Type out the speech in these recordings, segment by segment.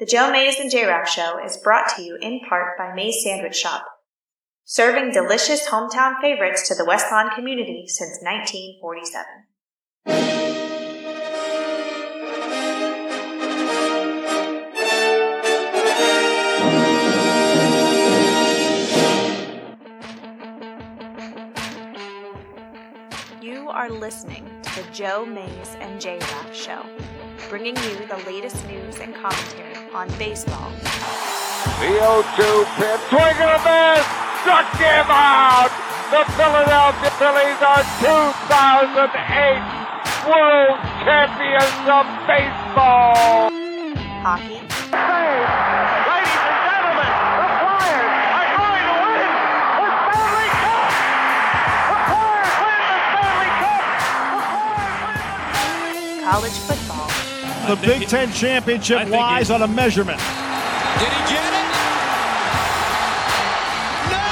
The Joe Mays and J Rap Show is brought to you in part by Mays Sandwich Shop, serving delicious hometown favorites to the West Lawn community since 1947. You are listening to the Joe Mays and J Rap Show, bringing you the latest news and commentary on baseball, The 0-2 pitch, swing and a miss, struck him out. The Philadelphia Phillies are 2008 World Champions of Baseball. hockey, Ladies and gentlemen, the Flyers are going to win the Stanley Cup. The Flyers win the Stanley Cup. The Flyers win the college football, The Big Ten championship lies on a measurement. Did he get it? No!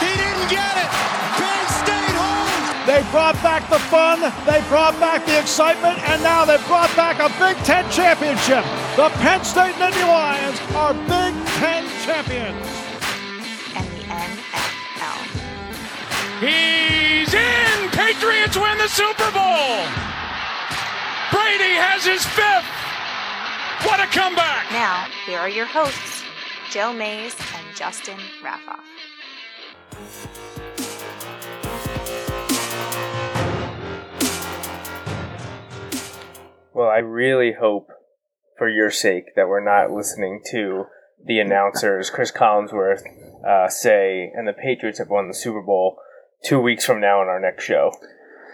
He didn't get it! Penn State holds! They brought back the fun, they brought back the excitement, and now they've brought back a Big Ten championship. The Penn State Nittany Lions are Big Ten champions. and the NFL. He's in! Patriots win the Super Bowl! Brady has his fifth! What a comeback! Now, here are your hosts, Joe Mays and Justin Raffoff. Well, I really hope, for your sake, that we're not listening to the announcers, Chris Collinsworth, uh, say, and the Patriots have won the Super Bowl two weeks from now on our next show.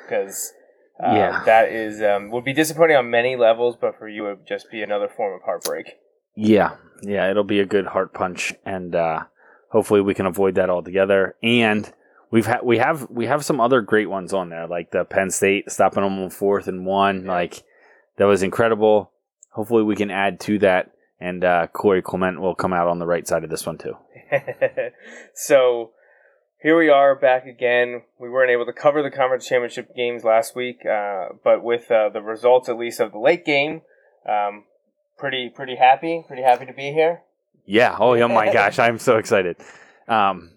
Because uh, Yeah. that is um, would be disappointing on many levels, but for you, it would just be another form of heartbreak. Yeah, yeah, it'll be a good heart punch, and uh, hopefully we can avoid that altogether. And we've had we have we have some other great ones on there, like the Penn State stopping them on fourth and one, like that was incredible. Hopefully we can add to that, and uh, Corey Clement will come out on the right side of this one too. so here we are back again. We weren't able to cover the conference championship games last week, uh, but with uh, the results at least of the late game, um, pretty pretty happy. Pretty happy to be here. Yeah. Oh, oh my gosh, I'm so excited. Um,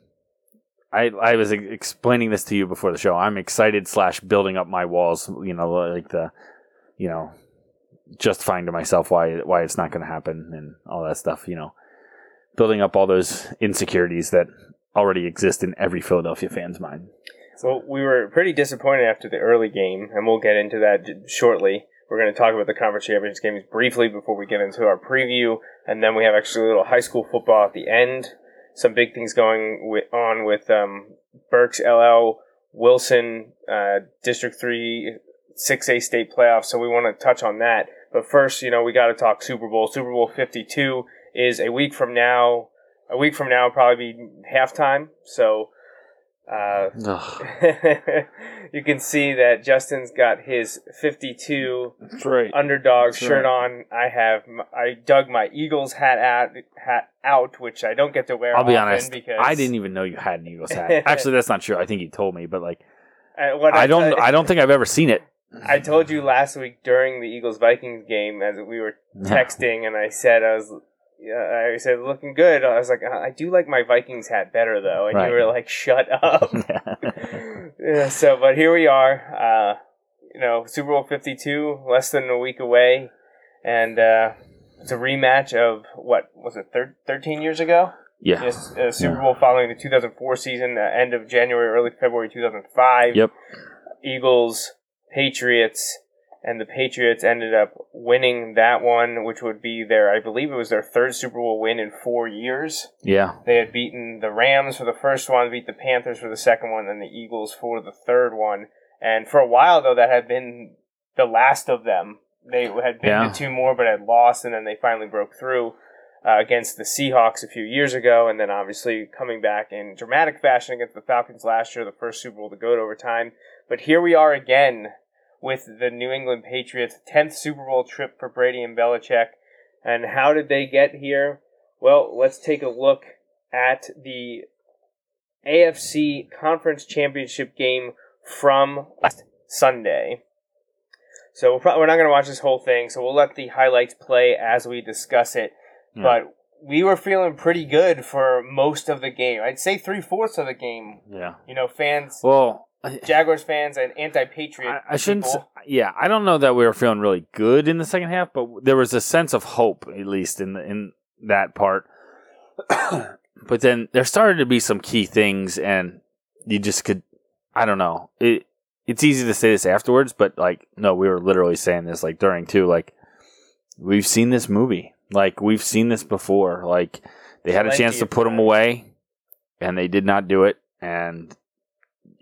I I was explaining this to you before the show. I'm excited slash building up my walls. You know, like the, you know, justifying to myself why why it's not going to happen and all that stuff. You know, building up all those insecurities that already exist in every Philadelphia fan's mind. So we were pretty disappointed after the early game, and we'll get into that shortly. We're going to talk about the conference championship games briefly before we get into our preview, and then we have actually a little high school football at the end. Some big things going wi- on with um, Berks, LL, Wilson, uh, District Three, Six A state playoffs. So we want to touch on that. But first, you know, we got to talk Super Bowl. Super Bowl Fifty Two is a week from now. A week from now, will probably be halftime. So. Uh, you can see that Justin's got his 52 right. underdog That's shirt right. on. I have I dug my Eagles hat out, hat out, which I don't get to wear. I'll be often honest. because I didn't even know you had an Eagles hat. Actually, that's not true. I think you told me, but like, I, what I don't. I don't think I've ever seen it. I told you last week during the Eagles Vikings game as we were texting, and I said I was. Yeah, I said looking good. I was like, I do like my Vikings hat better though, and Right. you were like, "Shut up." yeah, so, but here we are. Uh, you know, Super Bowl Fifty Two, less than a week away, and uh, it's a rematch of what was it, thir- thirteen years ago? yeah. Yes, uh, Super Bowl following the two thousand four season, uh, end of January, early February two thousand five. Yep. Eagles, Patriots, and the Patriots ended up winning that one, which would be their, I believe it was their third Super Bowl win in four years. Yeah. They had beaten the Rams for the first one, beat the Panthers for the second one, and the Eagles for the third one. And for a while, though, that had been the last of them. They had been Yeah. to two more, but had lost, and then they finally broke through uh, against the Seahawks a few years ago, and then obviously coming back in dramatic fashion against the Falcons last year, the first Super Bowl to go to overtime. But here we are again with the New England Patriots, 10th Super Bowl trip for Brady and Belichick. And how did they get here? Well, let's take a look at the AFC Conference Championship game from last Sunday. So we're, probably, we're not going to watch this whole thing. So we'll let the highlights play as we discuss it. Yeah. But we were feeling pretty good for most of the game. I'd say three fourths of the game. Yeah. You know, fans, Well, Jaguars fans, and anti-patriot. I, I shouldn't. Yeah, I don't know that we were feeling really good in the second half, but there was a sense of hope, at least in the, in that part. but then there started to be some key things, and you just could. I don't know. It it's easy to say this afterwards, but like, no, we were literally saying this like during too. Like, we've seen this movie. Like, we've seen this before. Like, they had a chance to put him away, and they did not do it. And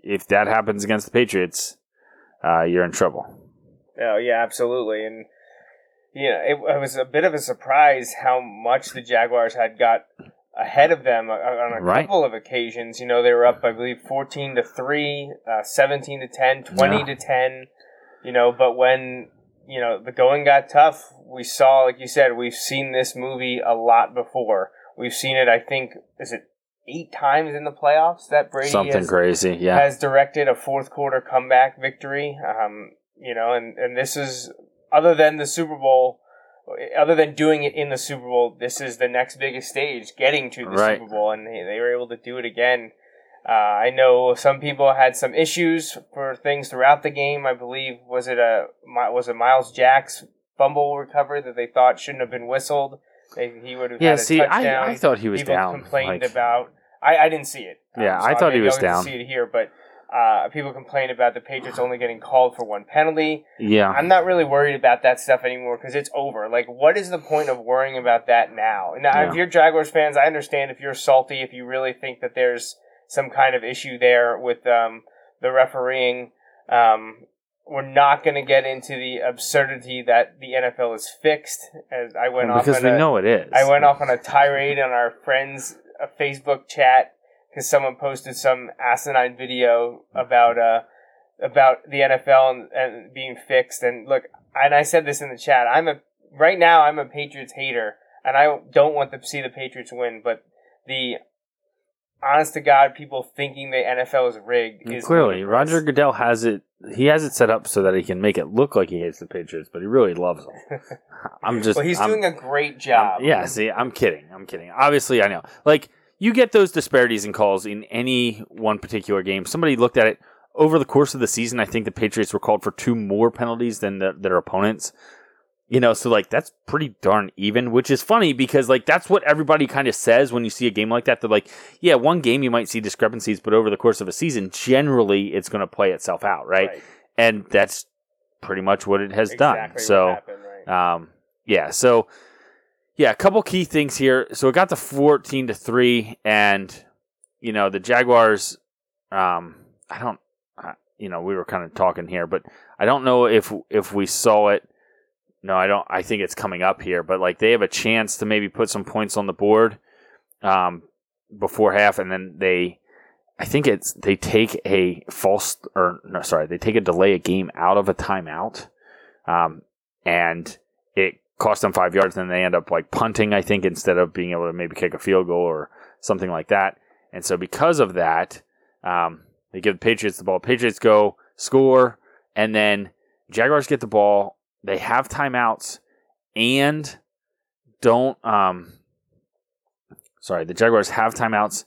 if that happens against the Patriots, uh, you're in trouble. Oh yeah, absolutely, and you know it, it was a bit of a surprise how much the Jaguars had got ahead of them on a Right. couple of occasions. You know they were up, I believe, fourteen to three, uh, seventeen to 10, 20 Yeah. to ten. You know, but when you know the going got tough, we saw, like you said, we've seen this movie a lot before. We've seen it. I think is it eight times in the playoffs that Brady Something has, crazy, yeah. has directed a fourth quarter comeback victory. Um, you know, and, and this is other than the Super Bowl, other than doing it in the Super Bowl, this is the next biggest stage, getting to the Right. Super Bowl, and they, they were able to do it again. Uh, I know some people had some issues for things throughout the game. I believe was it a was it Myles Jack's fumble recovery that they thought shouldn't have been whistled. They, he would have yeah, had a see, touchdown. I, I thought he was people down. complained like- about. I, I didn't see it. Yeah, so I thought he gonna was go into down. See it here, but uh, people complained about the Patriots only getting called for one penalty. yeah, I'm not really worried about that stuff anymore because it's over. Like, what is the point of worrying about that now? Now, Yeah. if you're Jaguars fans, I understand if you're salty, if you really think that there's some kind of issue there with um, the refereeing. Um, we're not going to get into the absurdity that the NFL is fixed. As I went Well, off because on we a- know it is. I went off on a tirade on our friends' Facebook chat because someone posted some asinine video about uh about the NFL and, and being fixed. And look, and I said this in the chat. I'm a right now. I'm a Patriots hater, and I don't want to see the Patriots win. But the honest to God, people thinking the NFL is rigged is Clearly. Roger Goodell has it. He has it set up so that he can make it look like he hates the Patriots, but he really loves them. I'm just. well, he's I'm- doing a great I'm- job. yeah, see, I'm kidding. I'm kidding. Obviously, I know. Like, you get those disparities in calls in any one particular game. Somebody looked at it over the course of the season. I think the Patriots were called for two more penalties than the, their opponents. You know, so like that's pretty darn even, which is funny because like that's what everybody kind of says when you see a game like that. They're like, yeah, one game you might see discrepancies, but over the course of a season, generally it's going to play itself out, right? Right. And that's pretty much what it has Exactly done. So. happened, right. Um, yeah, so yeah, a couple key things here. So it got to fourteen to three, and you know the Jaguars. Um, I don't, uh, you know, we were kind of talking here, but I don't know if if we saw it. No, I don't. I think it's coming up here, but like they have a chance to maybe put some points on the board um, before half, and then they. I think it's they take a false or no, sorry, they take a delay a game out of a timeout, um, and it cost them five yards. Then they end up like punting, I think, instead of being able to maybe kick a field goal or something like that. And so because of that, um, they give the Patriots the ball. Patriots go score, and then Jaguars get the ball. They have timeouts and don't. Um, sorry, the Jaguars have timeouts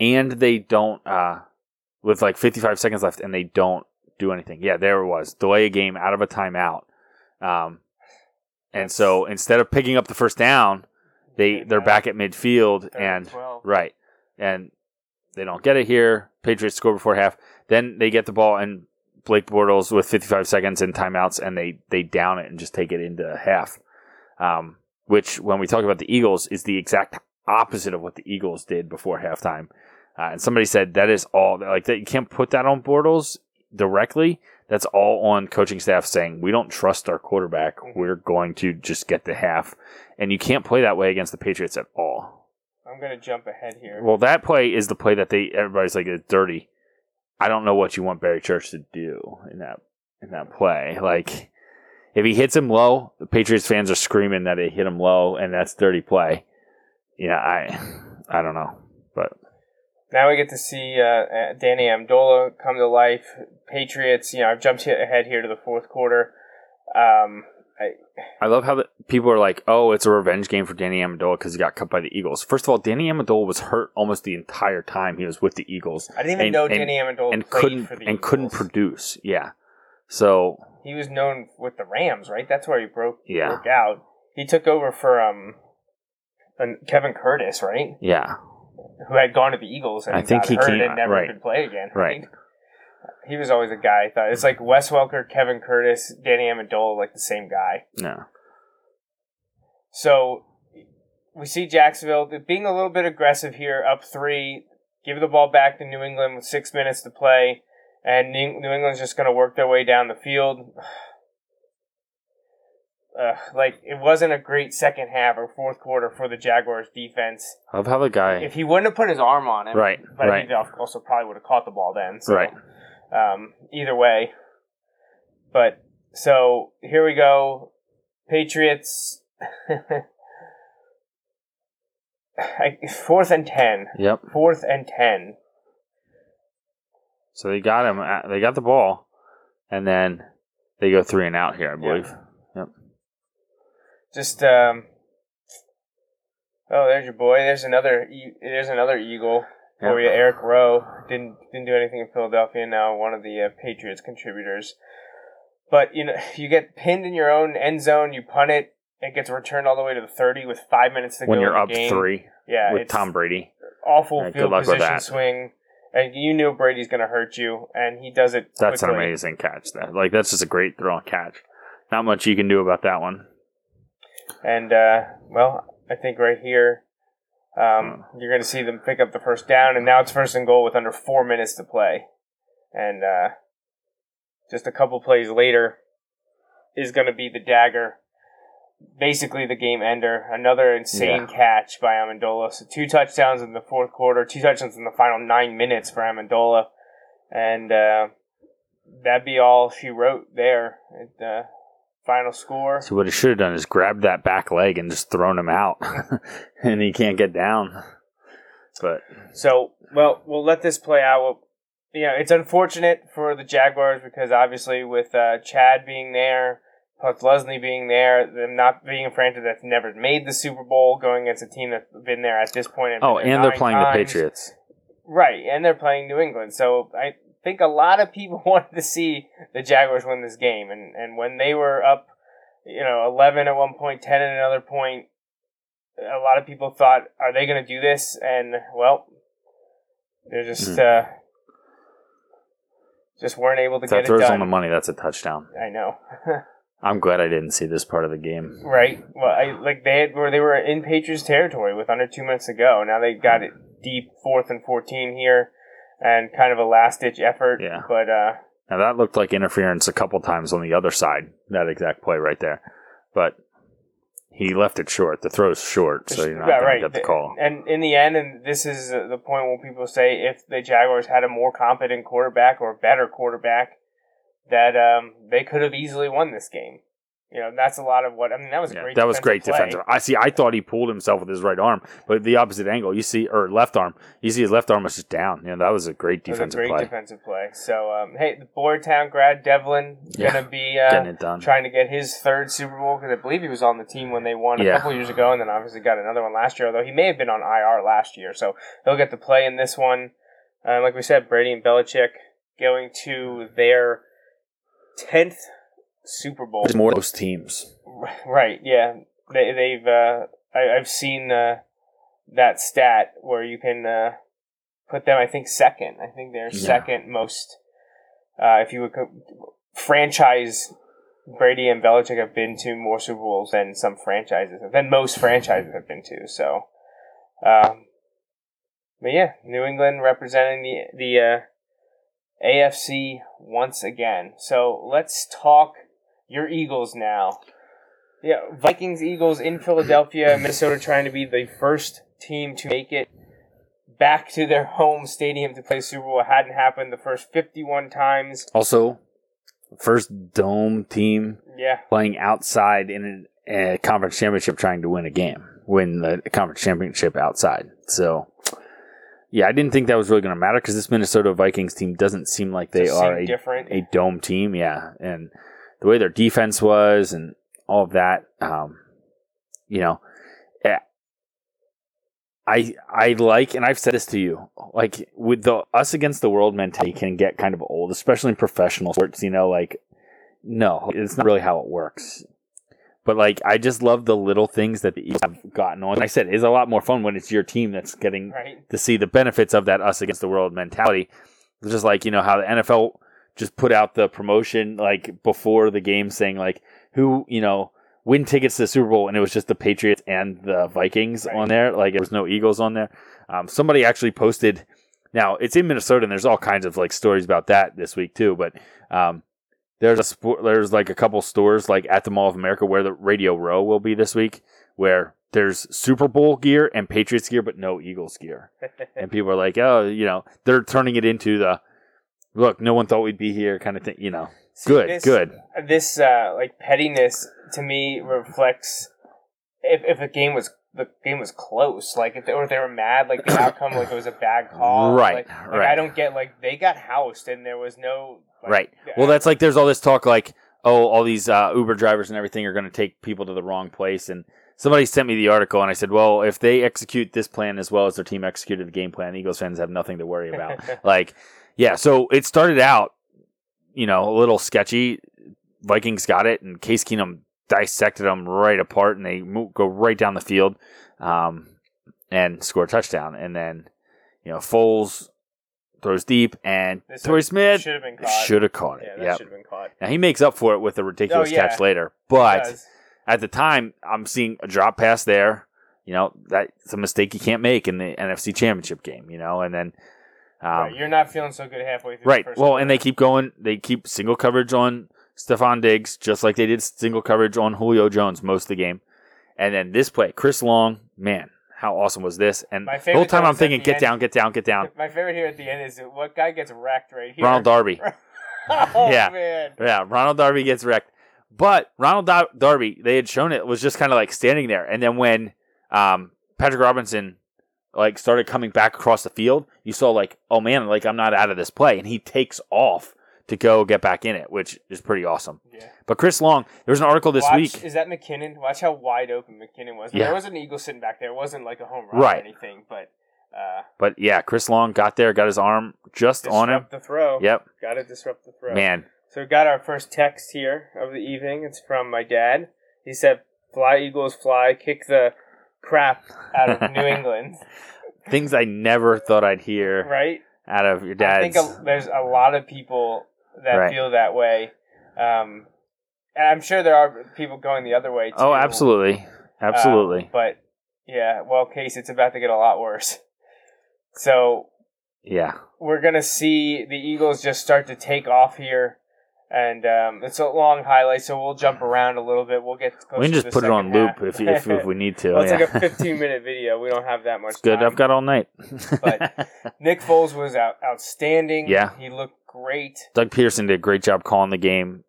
and they don't. Uh, with like 55 seconds left, and they don't do anything. Yeah, there it was. Delay a game out of a timeout. Um, and so instead of picking up the first down, they they're back at midfield and and 12. right, and they don't get it here. Patriots score before half. Then they get the ball and Blake Bortles with 55 seconds and timeouts, and they they down it and just take it into half. Um, which, when we talk about the Eagles, is the exact opposite of what the Eagles did before halftime. Uh, and somebody said that is all like that. You can't put that on Bortles directly. That's all on coaching staff saying we don't trust our quarterback. We're going to just get the half, and you can't play that way against the Patriots at all. I'm gonna jump ahead here. Well, that play is the play that they everybody's like it's dirty. I don't know what you want Barry Church to do in that in that play. Like if he hits him low, the Patriots fans are screaming that it hit him low and that's dirty play. Yeah, I I don't know, but Now we get to see uh, uh, Danny Amendola come to life. Patriots, you know, I've jumped ahead here to the fourth quarter. Um, I, I love how the, people are like, "Oh, it's a revenge game for Danny Amendola because he got cut by the Eagles." First of all, Danny Amendola was hurt almost the entire time he was with the Eagles. I didn't even And- know and- Danny Amendola and played couldn't for the and couldn't produce. Yeah, so He was known with the Rams, right? That's where he broke Yeah. broke out. He took over for um, an- Kevin Curtis, right? yeah, Who had gone to the Eagles and I think got he hurt came- and never right. could play again. Right. He was always a guy. I thought it's like Wes Welker, Kevin Curtis, Danny Amendola, like the same guy. no, So we see Jacksonville being a little bit aggressive here, up three, give the ball back to New England with six minutes to play, and New England's just going to work their way down the field. Uh, like it wasn't a great second half or fourth quarter for the Jaguars defense. I love how the guy. If he wouldn't have put his arm on it, Right, But right. he also probably would have caught the ball then. So, Right. Um, either way, but so here we go. Patriots. I, fourth and ten. Yep. Fourth and ten. So they got him. At, they got the ball, and then they go three and out here, I believe. Yep. Just um. Oh, there's your boy. There's another. There's another Eagle Yep. Eric Rowe. Didn't didn't do anything in Philadelphia. Now one of the uh, Patriots contributors. But you know, you get pinned in your own end zone. You punt it. It gets returned all the way to the thirty with five minutes to When go. When you're up game. three yeah, with Tom Brady. awful Yeah, good field luck with position that. swing, and you knew Brady's going to hurt you, and he does it. That's an amazing catch. That like that's just a great throw and catch. Not much you can do about that one. And uh, well, I think right here, um, you're going to see them pick up the first down, and now it's first and goal with under four minutes to play. And uh, just a couple plays later is going to be the dagger, basically the game ender. Another insane catch by Amendola. So two touchdowns in the fourth quarter, two touchdowns in the final nine minutes for Amendola, and uh, that'd be all she wrote there. At, uh, final score. So what he should have done is grabbed that back leg and just thrown him out, and he can't get down. But So, well, we'll let this play out. We'll, you know, it's unfortunate for the Jaguars because obviously with uh, Chad being there, plus Leslie being there, them not being a franchise that's never made the Super Bowl, going against a team that's been there at this point. And oh, and they're playing times. the Patriots. right? And they're playing New England. So I think a lot of people wanted to see the Jaguars win this game, and and when they were up, you know, eleven at one point, ten at another point. A lot of people thought, "Are they going to do this?" And well, they're just Mhm. uh, just weren't able to that get it throws on the money. That's a touchdown. I know, I'm glad I didn't see this part of the game. right? Well, I like they had where they were in Patriots territory with under two minutes to go. Now they got it deep, fourth and fourteen here, and kind of a last ditch effort. Yeah. but uh, Now that looked like interference a couple times on the other side. That exact play right there, but he left it short. The throw's short, so you're not Yeah, going to get the call. And in the end, and this is uh, the point where people say if the Jaguars had a more competent quarterback or better quarterback, that um, they could have easily won this game. You know, that's a lot of what I mean. That was a Yeah, great. that was great play. defensive. I see. I thought he pulled himself with his right arm, but the opposite angle. You see, or left arm. You see his left arm was just down. You know, that was a great was a defensive great play. defensive play. So, um, hey, the Boyertown grad Develin Yeah, gonna be Getting uh, it done. trying to get his third Super Bowl because I believe he was on the team when they won a Yeah. couple years ago, and then obviously got another one last year. Although he may have been on IR last year, so he'll get to play in this one. Uh, like we said, Brady and Belichick going to their tenth Super Bowl. There's more most teams. Right? Yeah, they, they've. Uh, I, I've seen uh, that stat where you can uh, put them. I think second. I think they're Yeah. second most. Uh, if you would co- franchise, Brady and Belichick have been to more Super Bowls than some franchises than most franchises have been to. So, um, but yeah, New England representing the the uh, AFC once again. So let's talk your Eagles now. Yeah, Vikings, Eagles in Philadelphia, Minnesota trying to be the first team to make it back to their home stadium to play Super Bowl. It hadn't happened the first 51 times. Also, first dome team Yeah, playing outside in a, a conference championship, trying to win a game, win the conference championship outside. So, yeah, I didn't think that was really going to matter because this Minnesota Vikings team doesn't seem like they are a, different. a dome team. Yeah, and the way their defense was and all of that. Um, you know, eh, I I like, and I've said this to you, like with the us against the world mentality can get kind of old, especially in professional sports. You know, like no, it's not really how it works. But like, I just love the little things that the Eagles have gotten on. Like I said, it's a lot more fun when it's your team that's getting Right. to see the benefits of that us against the world mentality. It's just like you know how the NFL just put out the promotion like before the game saying like who you know win tickets to the Super Bowl and it was just the Patriots and the Vikings Right. on there. Like there was no Eagles on there. Um, somebody actually posted. Now it's in Minnesota and there's all kinds of like stories about that this week too. But um, there's a sport, there's like a couple stores like at the Mall of America where the Radio Row will be this week where there's Super Bowl gear and Patriots gear, but no Eagles gear. and people are like, oh, you know, they're turning it into the look, no one thought we'd be here kind of thing. You know, See, good, this- good. This uh, like pettiness to me reflects if if a game was the game was close, like if they, or if they were mad, like the outcome, like it was a bad call, Right, Like, like, right. I don't get like they got housed and there was no like, Right. Well, that's like there's all this talk like, oh, all these uh, Uber drivers and everything are going to take people to the wrong place. And somebody sent me the article, and I said, well, if they execute this plan as well as their team executed the game plan, Eagles fans have nothing to worry about. like, yeah. So it started out, you know, a little sketchy. Vikings got it, and Case Keenum dissected them right apart, and they go right down the field, um, and score a touchdown. And then, you know, Foles throws deep, and Torrey Smith should have been caught. should have caught yeah, it. that Yep. should have been caught. Now he makes up for it with a ridiculous Oh, yeah. catch later, but at the time, I'm seeing a drop pass there. You know, that's a mistake you can't make in the NFC Championship game. You know, and then um, right, you're not feeling so good halfway through. right. The first Well, and they keep going. They keep single coverage on Stefon Diggs, just like they did single coverage on Julio Jones most of the game. And then this play, Chris Long, man, how awesome was this? And My the whole time I'm thinking, get end- down, get down, get down. My favorite here at the end is what guy gets wrecked right here. Ronald Darby. oh Yeah. man. Yeah, Ronald Darby gets wrecked. But Ronald Darby, they had shown it was just kind of like standing there, and then when um, Patrick Robinson like started coming back across the field, you saw like, oh man, like I'm not out of this play, and he takes off to go get back in it, which is pretty awesome. Yeah. But Chris Long, there was an article this Watch, week. Is that McKinnon? Watch how wide open McKinnon was. Yeah. There was an eagle sitting back there. It wasn't like a home run Right. or anything, but uh, But yeah, Chris Long got there, got his arm just on him. disrupt the throw. Yep, Got to disrupt the throw. man, So we got our first text here of the evening. It's from my dad. He said, "Fly Eagles, fly! Kick the crap out of New England." things I never thought I'd hear Right? out of your dad. I think a, there's a lot of people that Right. feel that way. Um, and I'm sure there are people going the other way too. oh, absolutely, Um, absolutely, but yeah, well, Case, it's about to get a lot worse. So yeah. we're gonna see the Eagles just start to take off here, and um, it's a long highlight, so we'll jump around a little bit. We'll get. We can just put it on second loop if, if if we need to. well, it's yeah. like a 15 minute video. We don't have that much. It's good. time. I've got all night. But- Nick Foles was out, outstanding. Yeah. he looked great. Doug Pederson did a great job calling the game.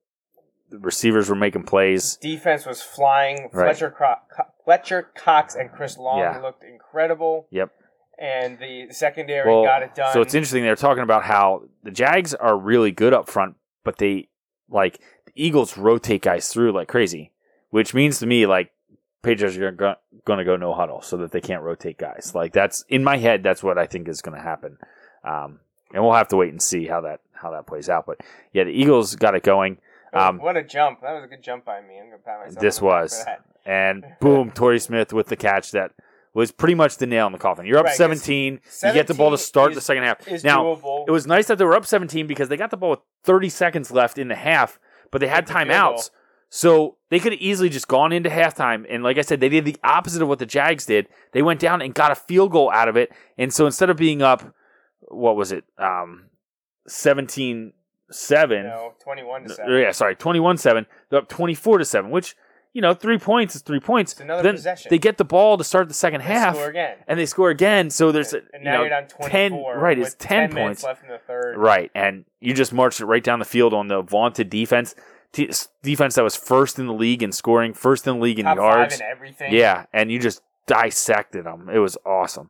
The receivers were making plays. Defense was flying. Right. Fletcher, Cro- Co- Fletcher Cox and Chris Long Yeah. looked incredible, Yep. and the secondary Well, got it done. so it's interesting. They're talking about how the Jags are really good up front, but they like the Eagles rotate guys through like crazy, which means to me like Patriots are going to go no huddle so that they can't rotate guys. Like that's in my head. That's what I think is going to happen. Um, and we'll have to wait and see how that how that plays out. But yeah, the Eagles got it going. Um, what a jump! That was a good jump by me. I'm gonna pat myself. This was. and boom, Torrey Smith with the catch that was pretty much the nail in the coffin. You're up Right, 'cause 17. You get the ball to start is- the second half. Now, doable. it was nice that they were up 17 because they got the ball with 30 seconds left in the half, but they had timeouts. So they could have easily just gone into halftime. And like I said, they did the opposite of what the Jags did. They went down and got a field goal out of it. And so instead of being up, what was it? Um, 17 7. no, twenty-one to Uh, seven. Yeah, sorry, 21 7. They're up 24 to 7, which, you know, three points is three points. It's another then possession. they get the ball to start the second They half. Score again. And they score again. So there's, a, and you now know, you're down 10, right, it's 10, minutes points. left in the third. Right, and you just marched it right down the field on the vaunted defense. T- defense that was first in the league in scoring, first in the league in Top yards. and everything. Yeah, and you just dissected them. It was awesome.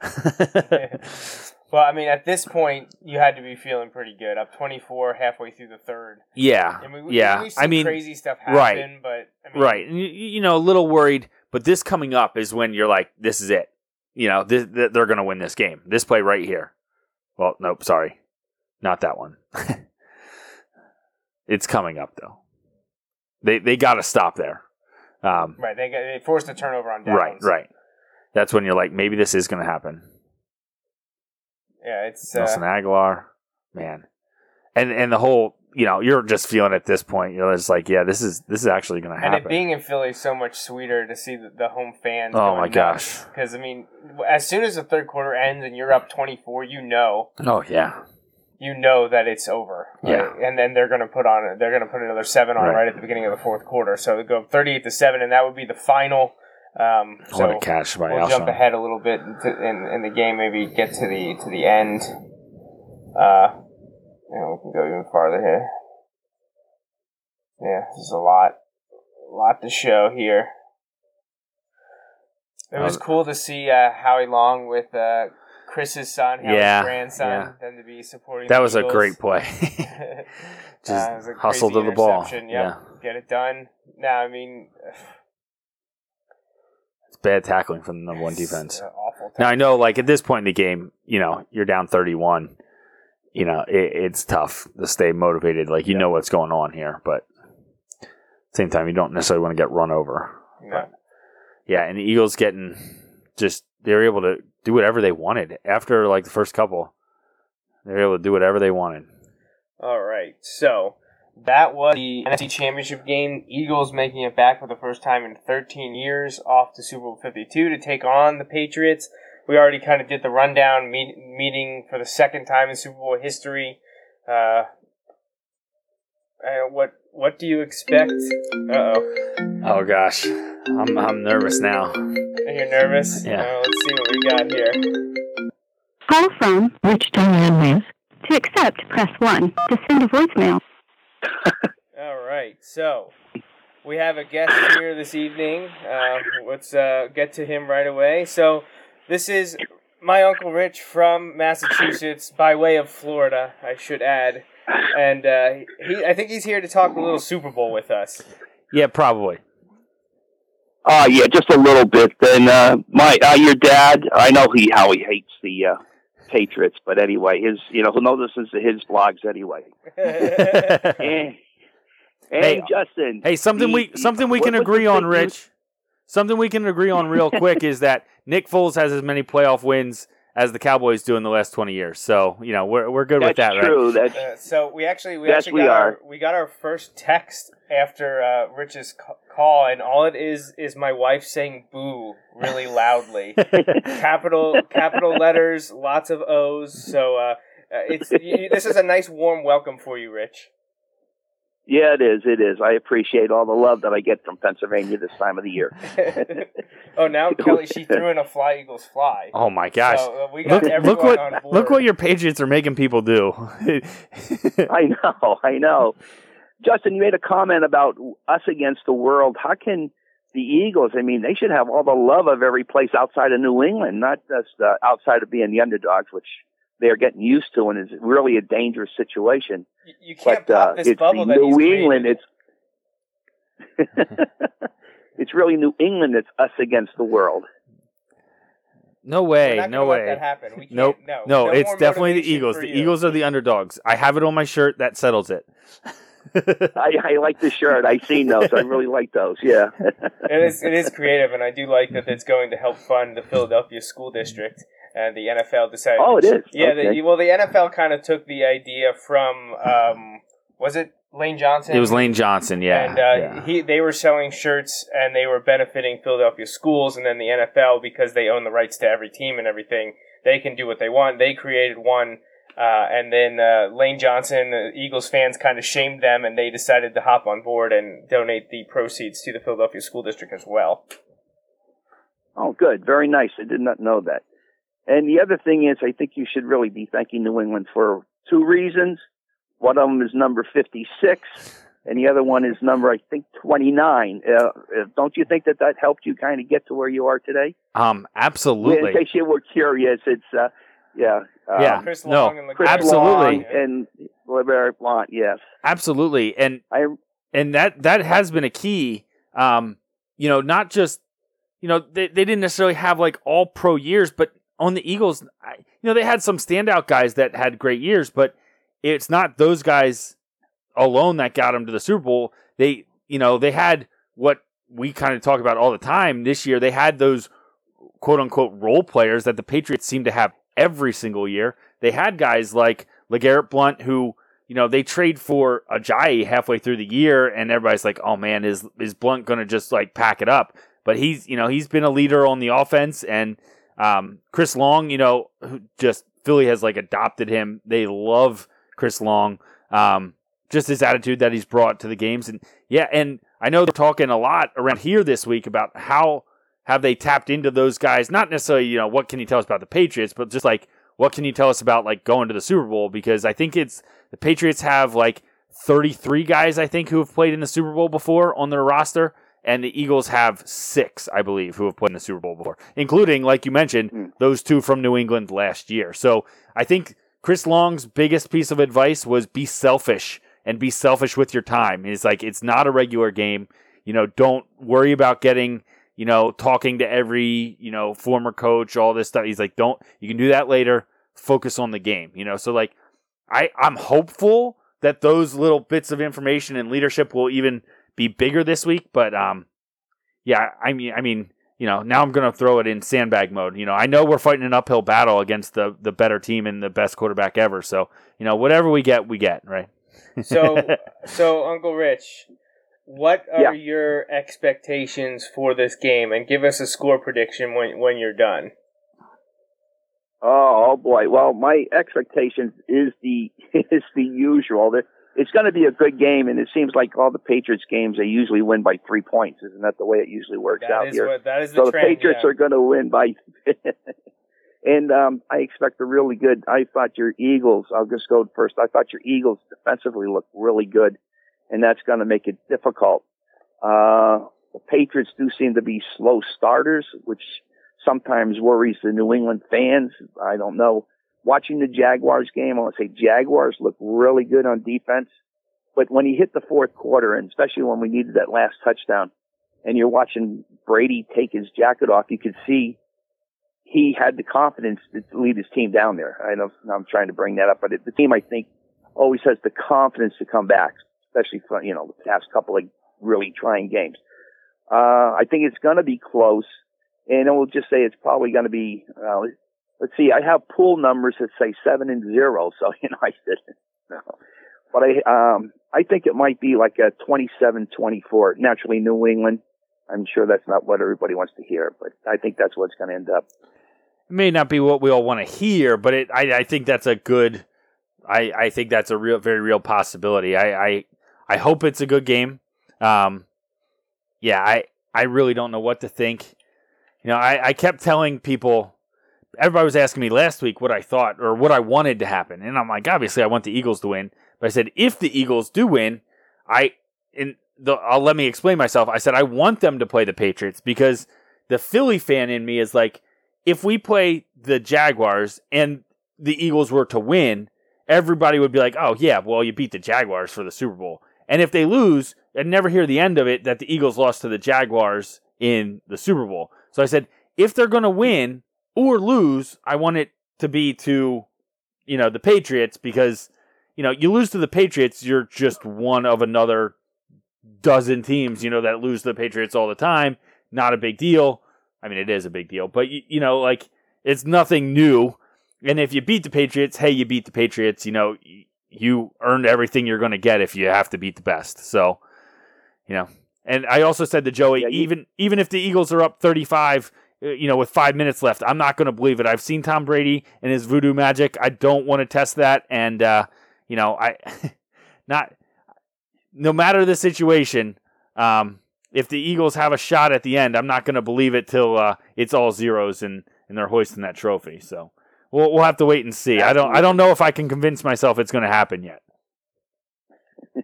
Well, I mean, at this point, you had to be feeling pretty good. Up 24 halfway through the third. Yeah, I mean, we, yeah. We've I mean, crazy stuff happen, right. but I mean, right. And you, know, a little worried, but this coming up is when you're like, this is it. You know, this, th- they're going to win this game. This play right here. Well, nope, sorry, not that one. it's coming up though. They they got to stop there. Um, Right. They, got, they forced a turnover on downs. right, right. That's when you're like, maybe this is going to happen. Yeah, it's. Uh, Nelson Agholor, man, and and the whole, you know, you're just feeling at this point. You're just like, yeah, this is this is actually going to and happen. it being in Philly is so much sweeter to see the, the home fans. Oh, my gosh. Because I mean, as soon as the third quarter ends and you're up 24, you know, oh yeah, you know that it's over. Yeah. And then they're going to put on, they're going to put another seven on Right. right. at the beginning of the fourth quarter. So it go 38 to seven, and that would be the final. Um, so what a catch by we'll jump ahead a little bit into, in, in the game, maybe get to the to the end. Uh, know, we can go even farther here. Yeah, there's a lot, a lot to show here. It was Uh, cool to see uh, Howie Long with uh, Chris's son, Howie's Yeah, grandson, yeah. them to be supporting. That was a great play. Just Uh, it was a hustle to the ball. interception. Yeah, get it done. Now, I mean, bad tackling from the number one defense. Now I know, like at this point in the game, you know, you're down 31. You know, it, it's tough to stay motivated. Like you know what's going on here, but same time, you don't necessarily want to get run over. No. Yeah, and the Eagles getting just they were able to do whatever they wanted after like the first couple. They were able to do whatever they wanted. All right, so that was the NFC Championship game. Eagles making it back for the first time in 13 years, off to Super Bowl 52 to take on the Patriots. We already kind of did the rundown meet, meeting for the second time in Super Bowl history. Uh, uh, what what do you expect? Uh oh, Oh gosh, I'm I'm nervous now. Are you're nervous. Yeah. Uh, let's see what we got here. Call from Wichita Landways. To accept, press 1. To send a voicemail, All right, so we have a guest here this evening. Uh, let's uh, get to him right away. So, this is my uncle Rich from Massachusetts, by way of Florida, I should add, and uh, he I think he's here to talk a little Super Bowl with us. Yeah, probably. Uh yeah, just a little bit. Then uh my uh your dad, I know he how he hates the uh Patriots, but anyway, his you know, who knows this is his blogs anyway. And, and Hey, Justin. Hey, something we something we can agree on, Rich. Something we can agree on real quick is that Nick Foles has as many playoff wins as the Cowboys do in the last twenty years. So you know we're we're good That's with that, right? true. That's Uh, so we actually we Yes, actually we got are. our we got our first text after uh, Rich's call, and all it is is my wife saying "boo" really loudly. capital capital letters, lots of O's. So uh, uh, it's you, this is a nice warm welcome for you, Rich. Yeah, it is. It is. I appreciate all the love that I get from Pennsylvania this time of the year. oh, now Kelly, she threw in a fly Eagles fly. Oh my gosh! So, uh, we got look, everyone look what on board. look what your Patriots are making people do. I know, I know. Justin, you made a comment about us against the world. How can the Eagles? I mean, they should have all the love of every place outside of New England, not just uh, outside of being the underdogs, which they are getting used to, and is really a dangerous situation. You, you can't But uh, pop this it's bubble the that he's New England. created. It's it's really New England that's us against the world. no We're way, not no gonna let way. that happen. We can't, Nope. No, No, no it's definitely the Eagles. The you. Eagles are the underdogs. I have it on my shirt. That settles it. I, I like the shirt. I've seen those. I really like those. Yeah. it is it is creative, and I do like that it's going to help fund the Philadelphia school district. And the NFL decided. Oh, it is? Yeah, Okay. the, well, the NFL kind of took the idea from um, was it Lane Johnson? It was Lane Johnson. Yeah, and uh, yeah. he they were selling shirts and they were benefiting Philadelphia schools, and then the NFL because they own the rights to every team and everything, they can do what they want. They created one. Uh, and then uh, Lane Johnson, the Eagles fans, kind of shamed them, and they decided to hop on board and donate the proceeds to the Philadelphia School District as well. Oh, good. Very nice. I did not know that. And the other thing is, I think you should really be thanking New England for two reasons. One of them is number 56, and the other one is number, I think, 29. Uh, uh, don't you think that that helped you kind of get to where you are today? Um, absolutely. In absolutely. case you were curious, it's uh, yeah, uh, yeah, Chris no, and LeGarrette Chris absolutely, Long and LeVar Blount. Yes, absolutely, and I and that that has been a key. Um, you know, not just you know they they didn't necessarily have like all pro years, but on the Eagles, I, you know, they had some standout guys that had great years, but it's not those guys alone that got them to the Super Bowl. They you know they had what we kind of talk about all the time this year. They had those quote unquote role players that the Patriots seem to have every single year. They had guys like LeGarrette Blount who you know, they trade for Ajayi halfway through the year, and everybody's like, "Oh man, is is Blount going to just like pack it up?" But he's, you know, he's been a leader on the offense, and um, Chris Long, you know, who just Philly has like adopted him. They love Chris Long, um, just his attitude that he's brought to the games, and yeah, and I know they're talking a lot around here this week about how have they tapped into those guys. Not necessarily, you know, what can you tell us about the Patriots, but just like what can you tell us about like going to the Super Bowl? Because I think it's the Patriots have like 33 guys, I think, who have played in the Super Bowl before on their roster. And the Eagles have six, I believe, who have played in the Super Bowl before, including, like you mentioned, Mm. those two from New England last year. So I think Chris Long's biggest piece of advice was be selfish and be selfish with your time. It's like it's not a regular game. You know, don't worry about getting, you know, talking to every, you know, former coach, all this stuff. He's like, don't you can do that later. Focus on the game. You know, so like I, I'm hopeful that those little bits of information and leadership will even be bigger this week. But um, yeah, I mean, I mean, you know, now I'm going to throw it in sandbag mode. You know, I know we're fighting an uphill battle against the the better team and the best quarterback ever. So you know, whatever we get, we get right. So, so Uncle Rich, what are Yeah. your expectations for this game? And give us a score prediction when when you're done. Oh, oh boy. Well, my expectations is the is the usual. It's going to be a good game, and it seems like all the Patriots games they usually win by three points. Isn't that the way it usually works That out is here? what that is the so the trend. Patriots yeah. are going to win by. and um, I expect a really good. I thought your Eagles. I'll just go first. I thought your Eagles defensively looked really good, and that's going to make it difficult. Uh, the Patriots do seem to be slow starters, which sometimes worries the New England fans. I don't know. Watching the Jaguars game, I want to say Jaguars look really good on defense. But when he hit the fourth quarter, and especially when we needed that last touchdown, and you're watching Brady take his jacket off, you could see he had the confidence to lead his team down there. I know I'm trying to bring that up, but the team, I think, always has the confidence to come back, especially for, you know, the past couple of really trying games. Uh, I think it's going to be close, and I will just say it's probably going to be, uh, let's see, I have pool numbers that say seven and zero, so, you know, I said, no. But I, um, I think it might be like a 27-24. Naturally, New England. I'm sure that's not what everybody wants to hear, but I think that's what's going to end up. It may not be what we all want to hear, but it, I, I think that's a good. I, I think that's a real, very real possibility. I, I, I hope it's a good game. Um, yeah, I, I really don't know what to think. You know, I, I kept telling people. Everybody was asking me last week what I thought or what I wanted to happen, and I'm like, obviously, I want the Eagles to win. But I said, if the Eagles do win, I and the, I'll let me explain myself. I said I want them to play the Patriots because the Philly fan in me is like, if we play the Jaguars and the Eagles were to win, everybody would be like, oh yeah, well you beat the Jaguars for the Super Bowl. And if they lose, I'd never hear the end of it that the Eagles lost to the Jaguars in the Super Bowl. So I said, if they're going to win or lose, I want it to be to, you know, the Patriots because, you know, you lose to the Patriots, you're just one of another dozen teams, you know, that lose to the Patriots all the time. Not a big deal. I mean, it is a big deal, but you, you know, like it's nothing new. And if you beat the Patriots, hey, you beat the Patriots. You know, you earned everything you're going to get if you have to beat the best. So, you know, and I also said to Joey, Yeah, you- even even if the Eagles are up 35, uh, you know, with five minutes left, I'm not going to believe it. I've seen Tom Brady and his voodoo magic. I don't want to test that, and uh, you know, I not no matter the situation. Um, if the Eagles have a shot at the end, I'm not going to believe it till uh, it's all zeros and, and they're hoisting that trophy. So we'll we'll have to wait and see. I don't I don't know if I can convince myself it's going to happen yet.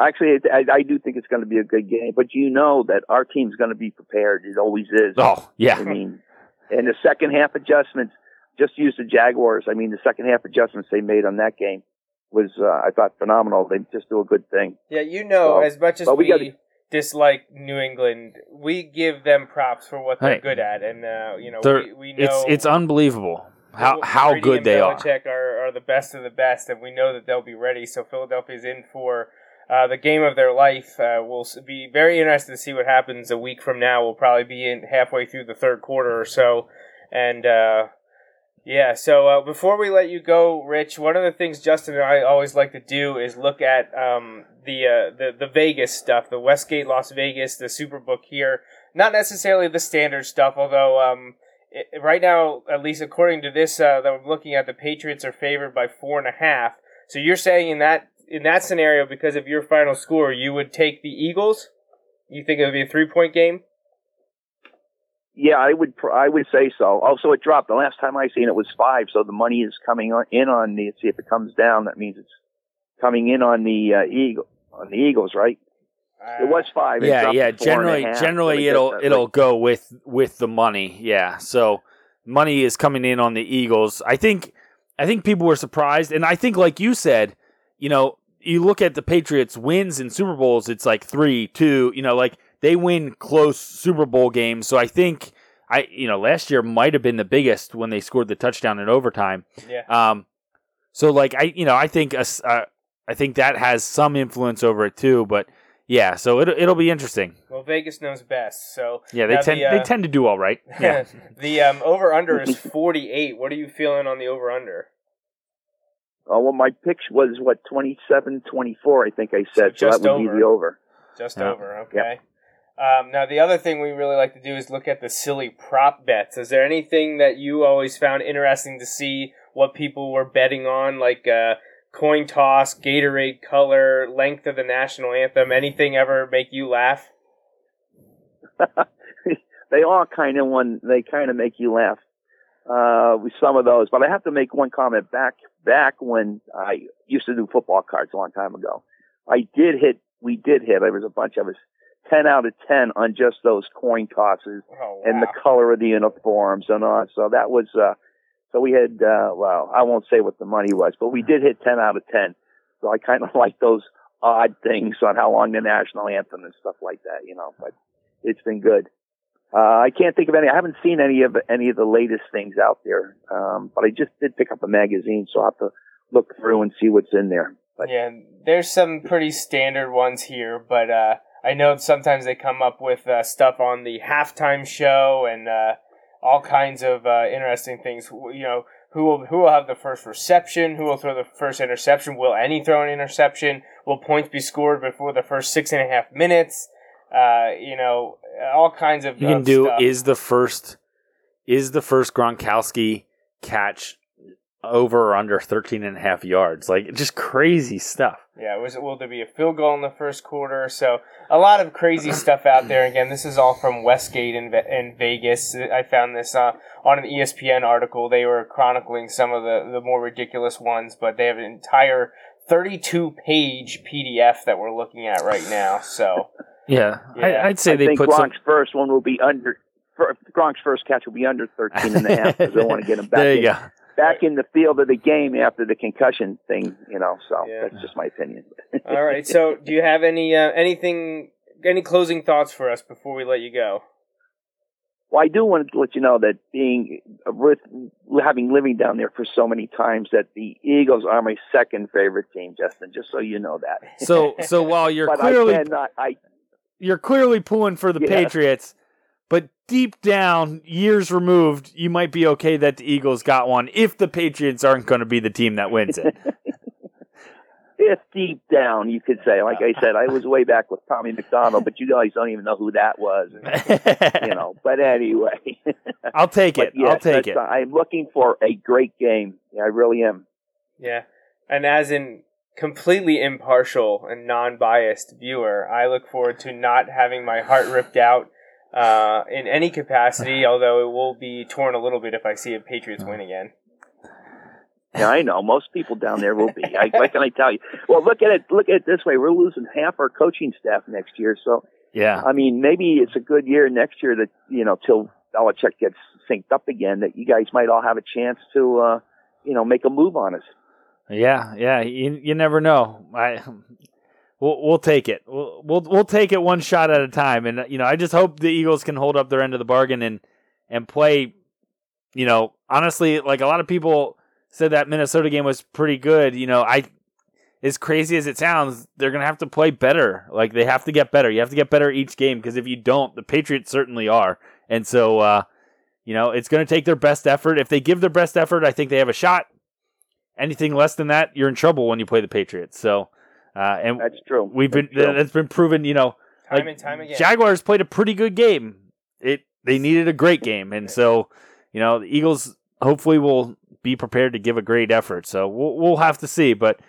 Actually, I, I do think it's going to be a good game, but you know that our team's going to be prepared. It always is. Oh yeah, I mean, and the second half adjustments. just use the Jaguars. I mean, the second half adjustments they made on that game was, uh, I thought, phenomenal. They just do a good thing. Yeah, you know, So- as much as we, we gotta- dislike New England, we give them props for what they're Hey. good at, and uh, you know, we, we know it's it's unbelievable how Brady how good they are. Belichick are. are the best of the best, and we know that they'll be ready. So Philadelphia's in for uh, the game of their life. Uh, we'll be very interested to see what happens a week from now. We'll probably be in halfway through the third quarter or so, and uh, yeah. So uh, before we let you go, Rich, one of the things Justin and I always like to do is look at um, the uh, the the Vegas stuff, the Westgate Las Vegas, the Superbook here. Not necessarily the standard stuff, although um, it, right now, at least according to this uh, that I'm looking at, the Patriots are favored by four and a half. So you're saying in that in that scenario, because of your final score, you would take the Eagles? You think it would be a three point game? Yeah, I would. I would say so. Also, it dropped. The last time I seen it was five, so the money is coming on, in on the. See if it comes down. That means it's coming in on the uh, eagle on the Eagles, right? It was five. It yeah, dropped yeah. to four and a Generally, half, generally it'll that it'll would- go with with the money. Yeah. So money is coming in on the Eagles. I think I think people were surprised, and I think like you said, you know, you look at the Patriots wins in Super Bowls, it's like three, two. You know, like they win close Super Bowl games. So I think I you know last year might have been the biggest when they scored the touchdown in overtime. Yeah. Um, so like I, you know, I think a s uh, I think that has some influence over it too. But yeah, so it'll it'll be interesting. Well, Vegas knows best. So Yeah, they tend the, uh, they tend to do all right. Yeah, the um, over under is 48. What are you feeling on the over under? Oh, well, my pitch was what 27, 24, I think I said. So, just that would over. be the over. Just Yeah. over, okay. Um, now, the other thing we really like to do is look at the silly prop bets. Is there anything that you always found interesting to see what people were betting on, like uh, coin toss, Gatorade color, length of the national anthem? Anything ever make you laugh? they all kind of one. They kind of make you laugh uh, with some of those. But I have to make one comment back. Back when I used to do football cards a long time ago, I did hit. We did hit. There was a bunch of us. Ten out of ten on just those coin tosses Oh, and the color of the uniforms and all. So that was. uh So we had. uh Well, I won't say what the money was, but we did hit ten out of ten. So I kind of like those odd things on how long the national anthem and stuff like that. You know, but it's been good. Uh, I can't think of any. I haven't seen any of any of the latest things out there, um, but I just did pick up a magazine, so I'll have to look through and see what's in there. But Yeah, there's some pretty standard ones here, but uh, I know sometimes they come up with uh, stuff on the halftime show and uh, all kinds of uh, interesting things. You know, who will who will have the first reception? Who will throw the first interception? Will any throw an interception? Will points be scored before the first six and a half minutes? Uh, you know, all kinds of you can of do stuff. is the first is the first Gronkowski catch over or under 13 and a half yards. Like just crazy stuff. Yeah, it was will there be a field goal in the first quarter? So a lot of crazy stuff out there. Again, this is all from Westgate in, in Vegas. I found this uh, on an ESPN article. They were chronicling some of the, the more ridiculous ones, but they have an entire 32 page PDF that we're looking at right now. So Yeah, Yeah. I, I'd say I they think put Gronk's some. first one will be under. fir- Gronk's first catch will be under 13 and a half because they want to get him back There in, you go. Back in the field of the game after the concussion thing. You know, so Yeah. that's just my opinion. all right. So do you have any uh, anything any closing thoughts for us before we let you go? Well, I do want to let you know that being with having living down there for so many times that the Eagles are my second favorite team, Justin. Just so you know that. So so while you're clearly I cannot. I you're clearly pulling for the Yeah. Patriots, but deep down, years removed, you might be okay that the Eagles got one if the Patriots aren't going to be the team that wins it. if deep down you could say, like I said, I was way back with Tommy McDonald, but you guys don't even know who that was. You know. But anyway, I'll take it. yes, I'll take it. I'm looking for a great game. Yeah, I really am. Yeah. And as in completely impartial and non biased viewer, I look forward to not having my heart ripped out uh, in any capacity, although it will be torn a little bit if I see a Patriots win again. Yeah, I know. Most people down there will be. I, what can I tell you? Well, look at it. Look at it this way: we're losing half our coaching staff next year. So, Yeah. I mean, maybe it's a good year next year that you know till Belichick gets synced up again, that you guys might all have a chance to, uh, you know, make a move on us. Yeah, yeah. You, you never know. I we'll we'll take it. We'll, we'll we'll take it one shot at a time. And you know, I just hope the Eagles can hold up their end of the bargain and and play. You know, honestly, like a lot of people said that Minnesota game was pretty good. You know, I as crazy as it sounds, they're gonna have to play better. Like they have to get better. You have to get better each game because if you don't, the Patriots certainly are. And so, uh, you know, it's gonna take their best effort. If they give their best effort, I think they have a shot. Anything less than that, you're in trouble when you play the Patriots. So, uh, and That's true. we've been true. that's been proven. You know, Time like, and time again. Jaguars played a pretty good game. It they needed a great game, and so you know the Eagles hopefully will be prepared to give a great effort. So we'll we'll have to see, but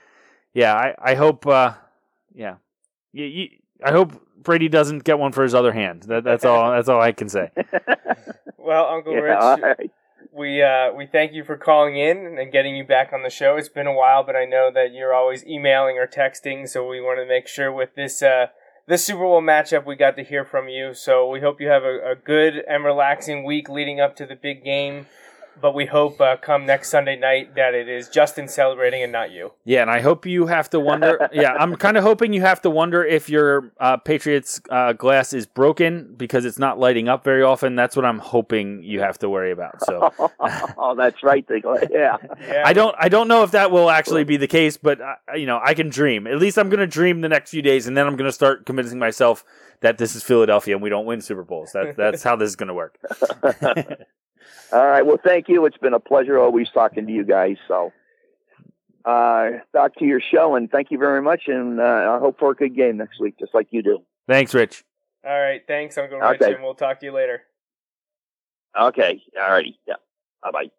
yeah, I I hope uh, yeah, you, you, I hope Brady doesn't get one for his other hand. That, that's all. That's all I can say. Well, Uncle Yeah, Rich, all right. We uh, we thank you for calling in and getting you back on the show. It's been a while, but I know that you're always emailing or texting, so we want to make sure with this uh, this Super Bowl matchup we got to hear from you. So we hope you have a, a good and relaxing week leading up to the big game. But we hope uh, come next Sunday night that it is Justin celebrating and not you. Yeah, and I hope you have to wonder. yeah, I'm kind of hoping you have to wonder if your uh, Patriots uh, glass is broken because it's not lighting up very often. That's what I'm hoping you have to worry about. So oh, that's right. They go, yeah. Yeah. I don't I don't know if that will actually be the case, but uh, you know I can dream. At least I'm going to dream the next few days, and then I'm going to start convincing myself that this is Philadelphia and we don't win Super Bowls. That that's how this is going to work. All right. Well, thank you. It's been a pleasure always talking to you guys. So, uh, back to your show, and thank you very much. And uh, I hope for a good game next week, just like you do. Thanks, Rich. All right. Thanks, Uncle Rich, Okay. and we'll talk to you later. Okay. All righty. Yeah. Bye bye.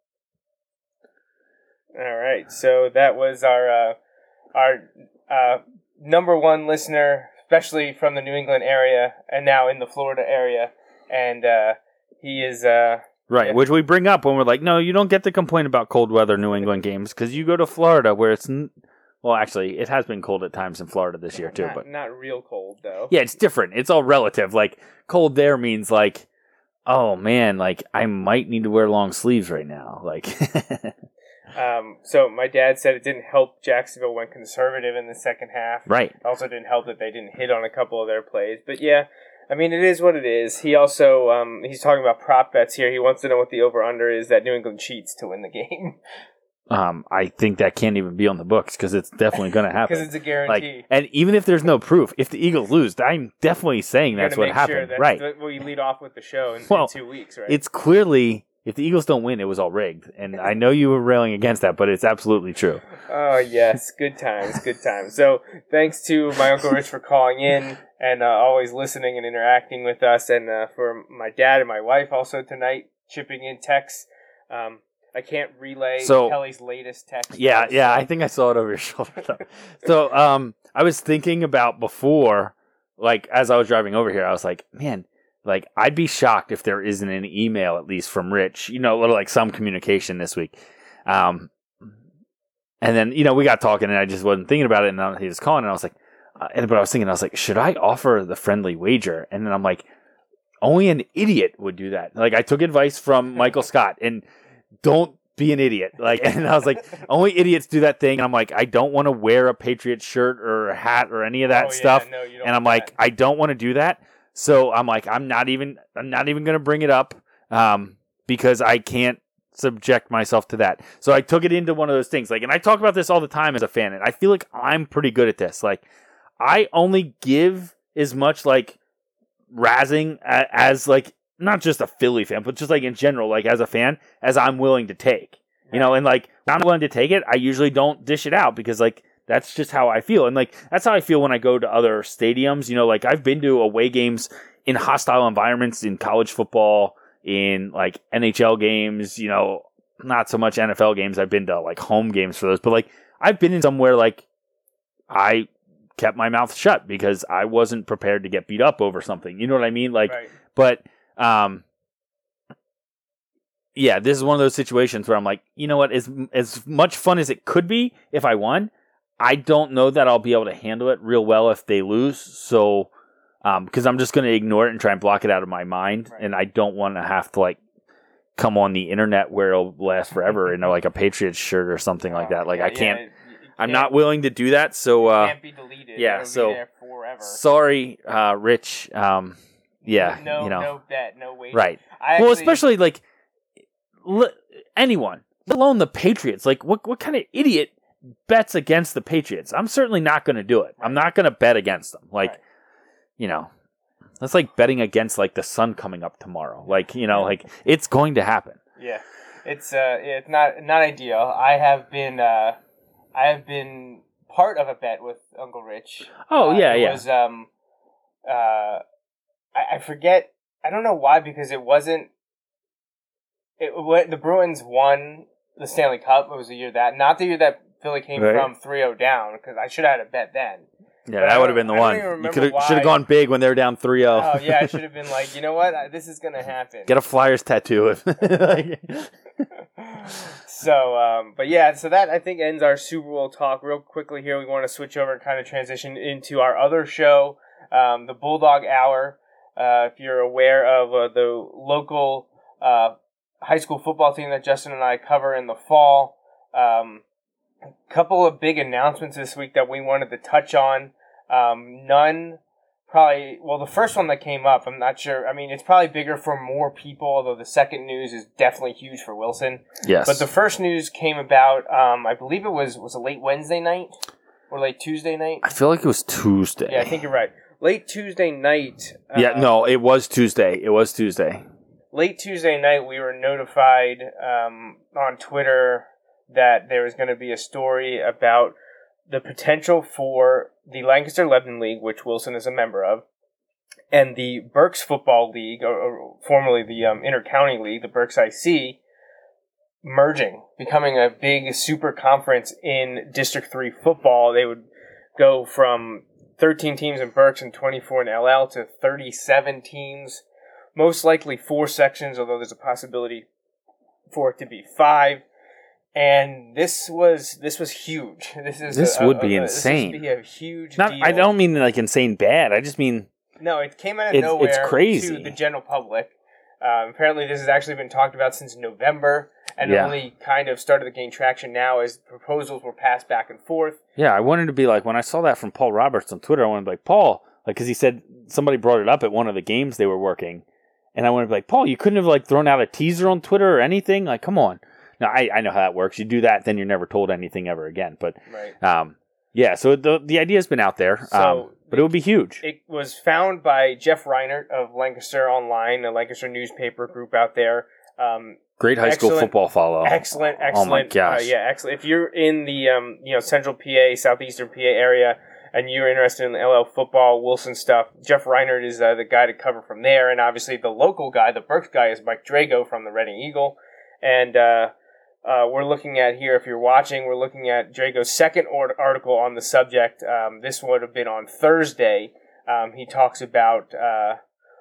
All right, so that was our uh, our uh, number one listener, especially from the New England area, and now in the Florida area, and uh, he is uh, Right, Yeah. which we bring up when we're like, no, you don't get to complain about cold weather New England games because you go to Florida where it's n- well, actually, it has been cold at times in Florida this year too, not, but not real cold though. yeah, it's different. It's all relative. Like cold there means like, oh man, like I might need to wear long sleeves right now. Like, Um, so my dad said it didn't help Jacksonville went conservative in the second half. right. It also didn't help that they didn't hit on a couple of their plays. But yeah, I mean it is what it is. He also um, he's talking about prop bets here. He wants to know what the over under is that New England cheats to win the game Um, I think that can't even be on the books because it's definitely going to happen. because it's a Like, guarantee. and even if there's no proof, if the Eagles lose, I'm definitely saying that's what happened. Sure that's right. well, you lead off with the show in, in two weeks, right? It's clearly if the Eagles don't win, it was all rigged, and I know you were railing against that, but it's absolutely true. Oh yes, good times, good times. So thanks to my uncle Rich for calling in and uh, always listening and interacting with us, and uh, for my dad and my wife also tonight chipping in texts. Um, I can't relay So- Kelly's latest text. Yeah, yeah, I think I saw it over your shoulder. Though. so, um, I was thinking about before, like as I was driving over here, I was like, man, like I'd be shocked if there isn't an email at least from Rich, you know, like some communication this week. Um, and then you know we got talking, and I just wasn't thinking about it, and he was calling, and I was like, uh, and but I was thinking, I was like, should I offer the friendly wager? And then I'm like, only an idiot would do that. Like I took advice from Michael Scott, and don't be an idiot. Like, and I was like, only idiots do that thing. And I'm like, I don't want to wear a Patriot shirt or a hat or any of that Oh, yeah, stuff. no, and I'm like, that. I don't want to do that. So I'm like, I'm not even, I'm not even going to bring it up, um, because I can't subject myself to that. So I took it into one of those things. Like, and I talk about this all the time as a fan, and I feel like I'm pretty good at this. Like, I only give as much like razzing as like not just a Philly fan, but just like in general, like as a fan, as I'm willing to take. You know, and like I'm willing to take it, I usually don't dish it out because like that's just how I feel. And like that's how I feel when I go to other stadiums. You know, like I've been to away games in hostile environments in college football, in like NHL games, you know, not so much NFL games. I've been to like home games for those, but like I've been in somewhere like I kept my mouth shut because I wasn't prepared to get beat up over something. You know what I mean? Like right. but um yeah, this is one of those situations where I'm like, you know what, as as much fun as it could be if I won, I don't know that I'll be able to handle it real well if they lose. So because I'm just going to ignore it and try and block it out of my mind, and I don't want to have to like come on the internet where it'll last forever in you know, like a Patriots shirt or something like that. Like Yeah, I can't. yeah, I'm can't- willing to do that. So uh, can't be deleted. yeah, It'll be so- there forever. sorry, uh, Rich. Um, yeah, no, you know, no bet, no wait. right. I well, actually- especially like li- anyone, let alone the Patriots. Like, what what kind of idiot bets against the Patriots? I'm certainly not going to do it. I'm not going to bet against them. Like, Right. you know, that's like betting against like the sun coming up tomorrow. Like, you know, like it's going to happen. Yeah, it's uh, it's not not ideal. I have been uh, I have been part of a bet with Uncle Rich. Oh, Uh, yeah, it yeah. Was um, uh, I, I forget. I don't know why because it wasn't. It wa- the Bruins won the Stanley Cup. It was the year that, not the year that Philly came Right. from 3-0 down because I should have had a bet then. Yeah, But that would have been the one. You could should have gone big when they were down 3-0. Oh yeah, I should have been like, you know what, I- this is gonna happen. Get a Flyers tattoo. Like- so, um, but yeah, so that I think ends our Super Bowl talk. Real quickly here, we want to switch over and kind of transition into our other show, um, the Bulldog Hour. Uh, if you're aware of uh, the local uh, high school football team that Justin and I cover in the fall, um, a couple of big announcements this week that we wanted to touch on. Um, none probably well the first one that came up i'm not sure i mean it's probably bigger for more people although the second news is definitely huge for wilson yes. but the first news came about um, i believe it was was a late wednesday night or late tuesday night I feel like it was Tuesday. yeah i think you're right late tuesday night uh, Yeah, no, it was Tuesday. It was Tuesday. late tuesday night we were notified um, on twitter that there was going to be a story about the potential for the Lancaster Lebanon League, which Wilson is a member of, and the Berks Football League, or, or formerly the um, Intercounty League, the Berks IC, merging, becoming a big super conference in District 3 football. They would go from 13 teams in Berks and 24 in LL to 37 teams, most likely four sections, although there's a possibility for it to be five and this was this was huge. This is This a- would a- be a- insane. This would be a huge. Not, deal. I don't mean like insane bad. I just mean No, it came out of nowhere. it's crazy. to the general public. Um, apparently, this has actually been talked about since November, and Yeah. only kind of started to gain traction now as proposals were passed back and forth. yeah. I wanted to be like when I saw that from Paul Roberts on Twitter. I wanted to be like Paul, like because he said somebody brought it up at one of the games they were working, and I wanted to be like Paul. You couldn't have like thrown out a teaser on Twitter or anything. Like, come on. Now I, I know how that works. You do that, then you're never told anything ever again. But Right. um, yeah. So the the idea has been out there. So um, but it would be huge. It was found by Jeff Reinert of Lancaster Online, a Lancaster newspaper group out there. Um, Great high school football follow. Excellent, Oh my excellent. gosh. Uh, yeah, excellent. If you're in the um, you know central PA, southeastern PA area, and you're interested in the LL football, Wilson stuff, Jeff Reinert is uh, the guy to cover from there. And obviously, the local guy, the Berks guy, is Mike Drago from the Reading Eagle. And uh, uh, we're looking at here, if you're watching, we're looking at Drago's second or- article on the subject. Um, this would have been on Thursday. Um, he talks about uh,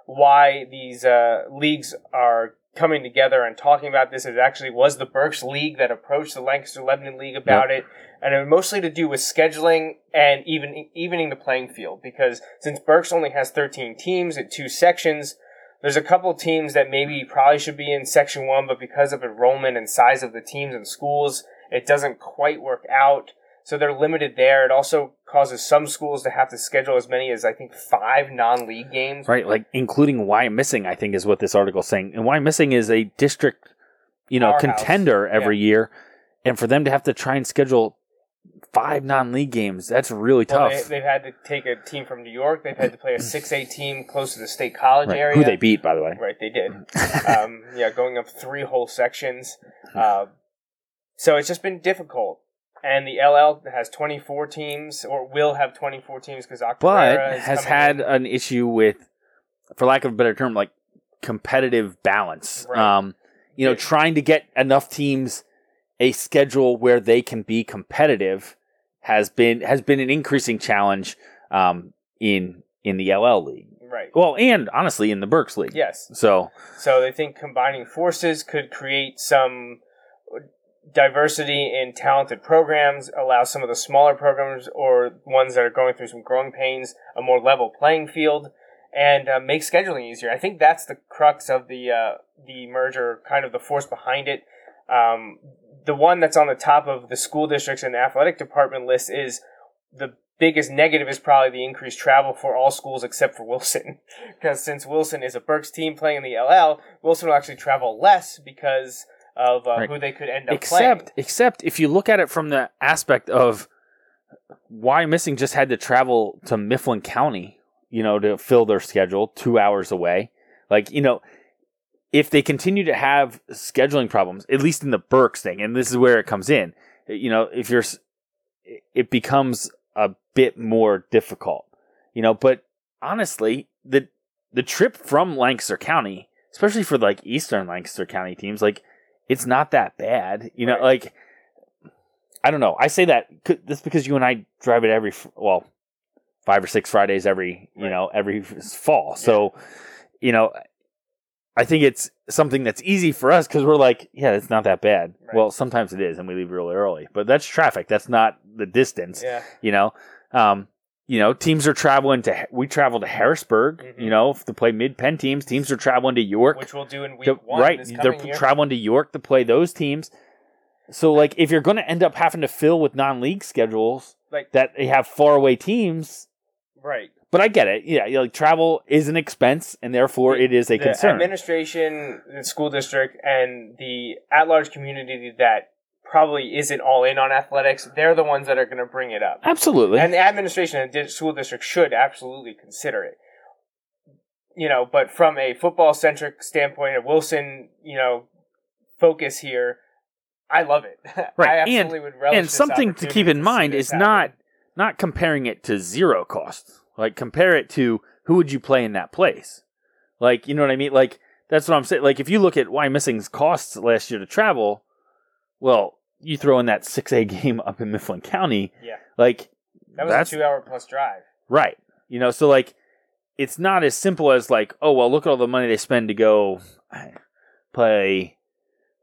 why these uh, leagues are coming together and talking about this. It actually was the Berks League that approached the Lancaster Lebanon League about it, and it was mostly to do with scheduling and even evening the playing field. Because since Berks only has 13 teams at two sections, there's a couple teams that maybe probably should be in Section One, but because of enrollment and size of the teams and schools, it doesn't quite work out. So they're limited there. It also causes some schools to have to schedule as many as I think five non-league games. Right, like including Wyomissing, I think is what this article's saying. And Wyomissing is a district, you know, Powerhouse. contender every year, and for them to have to try and schedule five non-league games, that's really Well, tough. they, they've had to take a team from New York. They've had to play a six A team close to the state college Right, area. Who they beat, by the way. Right, they did. um, yeah, going up three whole sections. Uh, so it's just been difficult. And the LL has 24 teams, or will have 24 teams because But Octorara is has had in. an issue with, for lack of a better term, like competitive balance. Right. Um, you know, Yeah. trying to get enough teams a schedule where they can be competitive has been has been an increasing challenge um, in in the LL league. right. Well, and honestly, in the Berks league. Yes. So So they think combining forces could create some diversity in talented programs, allow some of the smaller programs or ones that are going through some growing pains a more level playing field. and uh, make scheduling easier. I think that's the crux of the uh, the merger, kind of the force behind it. Um, the one that's on the top of the school districts and athletic department list is the biggest negative is probably the increased travel for all schools except for Wilson. because since Wilson is a Berks team playing in the LL, Wilson will actually travel less because of uh, Right. who they could end up playing. except playing. except if you look at it from the aspect of Wyomissing just had to travel to Mifflin County, you know, to fill their schedule two hours away. Like, you know, if they continue to have scheduling problems, at least in the Berks thing, and this is where it comes in, you know, if you're, it becomes a bit more difficult, you know, but honestly, the, the trip from Lancaster County, especially for like Eastern Lancaster County teams, like, it's not that bad, you know, Right. like, I don't know. I say that that's because you and I drive it every well, five or six Fridays every you Right. know every fall. So, you know, I think it's something that's easy for us because we're like, yeah, it's not that bad. Right. Well, sometimes it is, and we leave really early, but that's traffic. That's not the distance. Yeah. You know, um, you know, teams are traveling to. We travel to Harrisburg. Mhm. You know, to play mid Penn teams. Teams are traveling to York Which we'll do in week to- one. right they're year. traveling to york to play those teams so like if you're going to end up having to fill with non-league schedules Like- that they have far away teams right. But i get it yeah you know, like travel is an expense and therefore it is a the concern administration, the school district, and the at-large community that probably isn't all in on athletics, they're the ones that are going to bring it up. absolutely And the administration and the school district should absolutely consider it. You know, but from a football-centric standpoint, a Wilson, you know, focus here, I love it. Right, I and- would relish and this something to keep in mind this is not not comparing it to zero cost like compare it to who would you play in that place? Like you know what i mean? Like that's what i'm saying. Like if you look at Wyomissing's costs last year to travel well you throw in that 6a game up in mifflin county Yeah, like that was that's a two-hour plus drive. right. You know so like it's not as simple as like oh well look at all the money they spend to go play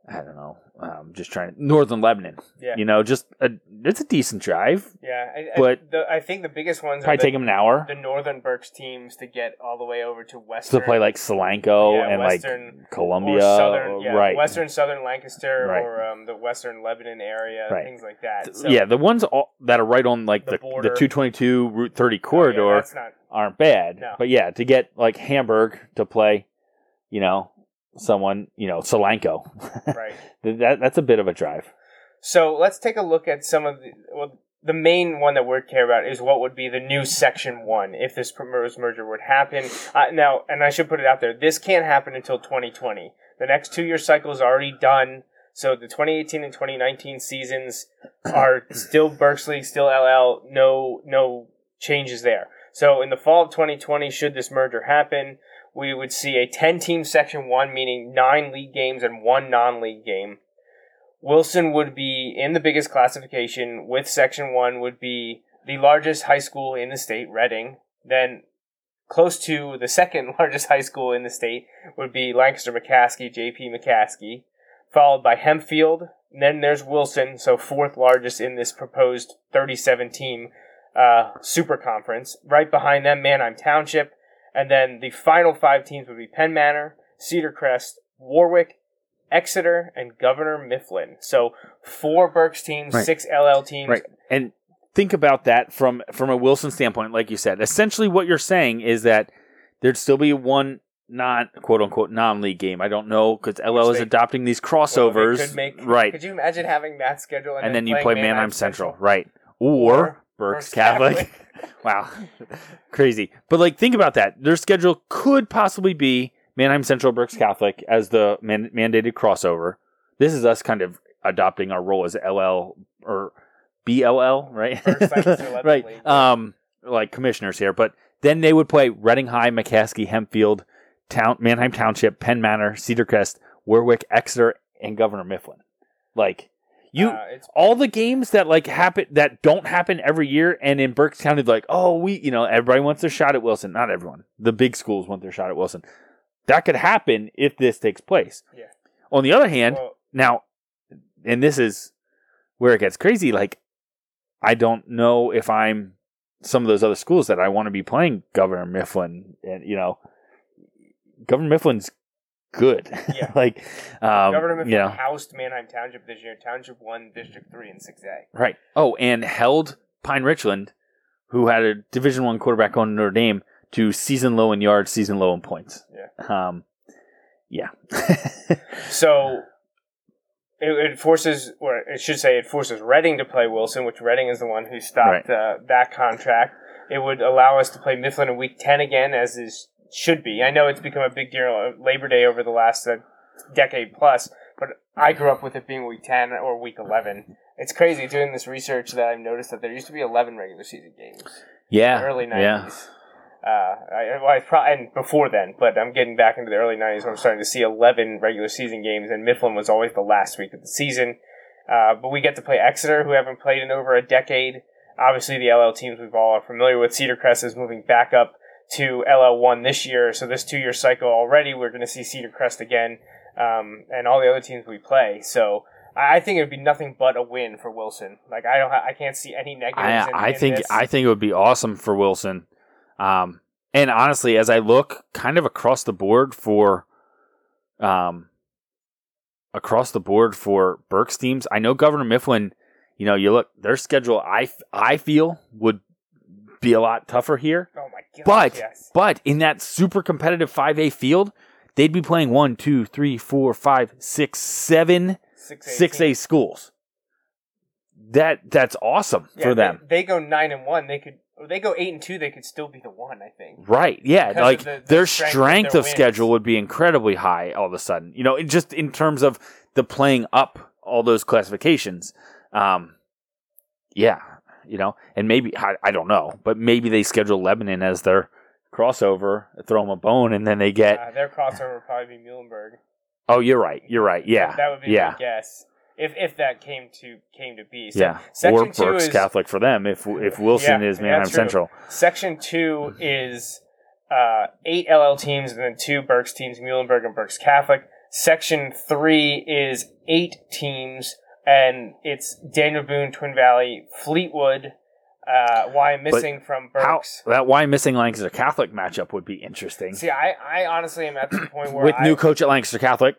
i don't know um, just trying northern lebanon Yeah. you know just a, it's a decent drive Yeah, I, But- I, the, I think the biggest ones probably are the, take them an hour the Northern Berks teams to get all the way over to Western to play like Solanco Yeah, and Western like Columbia, or Southern, yeah, right? Western Southern Lancaster Right. or um, the Western Lebanon area, Right. things like that. So, yeah, the ones all, that are right on like The the the, 222 Route 30 oh, yeah, corridor not aren't bad. No. But yeah, to get like Hamburg to play, you know, someone, you know, Solanco, right. that that's a bit of a drive. So let's take a look at some of the. Well, the main one that we care about is what would be the new Section One if this proposed merger would happen. Uh, now, and I should put it out there: this can't happen until 2020. The next two-year cycle is already done. So the 2018 and 2019 seasons are still Berks League, still LL. No, no changes there. So in the fall of 2020, should this merger happen, we would see a 10-team Section One, meaning nine league games and one non-league game. Wilson would be in the biggest classification with Section 1 would be the largest high school in the state, Reading. Then close to the second largest high school in the state would be Lancaster McCaskey, JP McCaskey, followed by Hempfield. Then there's Wilson, so fourth largest in this proposed 37 team uh, super conference. Right behind them, Manheim Township. And then the final five teams would be Penn Manor, Cedar Crest, Warwick, Exeter, and Governor Mifflin. So four Berks teams, Right. six LL teams. Right. And think about that from from a Wilson standpoint, like you said. Essentially what you're saying is that there'd still be one non quote unquote non league game. I don't know because LL Which is they- adopting these Well, crossovers. could make- right. Could you imagine having that schedule and, and then you playing play Manheim, Central. Right. Or, Or Berks Catholic. Catholic. wow. Crazy. But like think about that. Their schedule could possibly be Manheim Central Berks Catholic as the man- mandated crossover. This is us kind of adopting our role as LL or BLL, right? First right. League. Um like commissioners here, but then they would play Reading High, McCaskey, Hempfield, Town Manheim Township, Penn Manor, Cedar Crest, Warwick, Exeter, and Governor Mifflin. Like you Uh, all the games that like happen that don't happen every year and in Berks County like oh we you know everybody wants their shot at Wilson. Not everyone. The big schools want their shot at Wilson. That could happen if this takes place. Yeah. on the other hand well, now and this is where it gets crazy like I don't know if I'm some of those other schools that I want to be playing Governor Mifflin, and you know, Governor Mifflin's good. Yeah. like, um, Mifflin you know, housed Manheim Township this year. Township won District Three and Six A. right? Oh, and held Pine Richland, who had a Division One quarterback on Notre Dame, to season low in yards, season low in points. Yeah. Um, yeah. So it, it forces, or it should say, it forces Reading to play Wilson, which Reading is the one who stopped uh, that contract. It would allow us to play Mifflin in Week Ten again, as is should be. I know it's become a big deal Labor Day over the last uh, decade plus, but I grew up with it being Week Ten or Week Eleven. It's crazy doing this research that I've noticed that there used to be eleven regular season games. yeah. the early Yeah. nineties. Uh, I, well, I pro- and before then, but I'm getting back into the early '90s when I'm starting to see 11 regular season games, and Mifflin was always the last week of the season. Uh, but we get to play Exeter, who haven't played in over a decade. Obviously, the LL teams we've all are familiar with. Cedar Crest is moving back up to LL1 this year, so this two-year cycle already, we're going to see Cedar Crest again, um, and all the other teams we play. So I think it would be nothing but a win for Wilson. Like I don't, ha- I can't see any negatives. I, in, I in think this. I think it would be awesome for Wilson. Um, and honestly, as I look kind of across the board for, um, across the board for Berks teams, I know Governor Mifflin. You know, you look their schedule. I I feel would be a lot tougher here. Oh god! But yes. but in that super competitive five A field, they'd be playing one, two, three, four, five, six, seven Six six A schools. That that's awesome Yeah, for them. They, go nine and one. They could. Or they go eight and two. They could still be the one. I think. Right. Yeah. Because like the- the their strength of strength their of schedule would be incredibly high all of a sudden. You know, just in terms of the playing up all those classifications. Um, yeah. You know, and maybe I, I don't know, but maybe they schedule Lebanon as their crossover, throw them a bone, and then they get. Uh, their crossover would probably be Muhlenberg. oh, you're right. You're right. Yeah. That, that would be yeah. my guess. If if that came to came to be. So yeah. Section Or two Berks is Catholic for them if if Wilson Yeah, is Manheim. Central. Section two is uh, eight LL teams and then two Berks teams, Muhlenberg and Berks Catholic. Section three is eight teams and it's Daniel Boone, Twin Valley, Fleetwood. Uh, Wyomissing from How Berks. that Wyomissing Lancaster Catholic matchup would be interesting. See, I, I honestly am at the point where With I, new coach at Lancaster Catholic,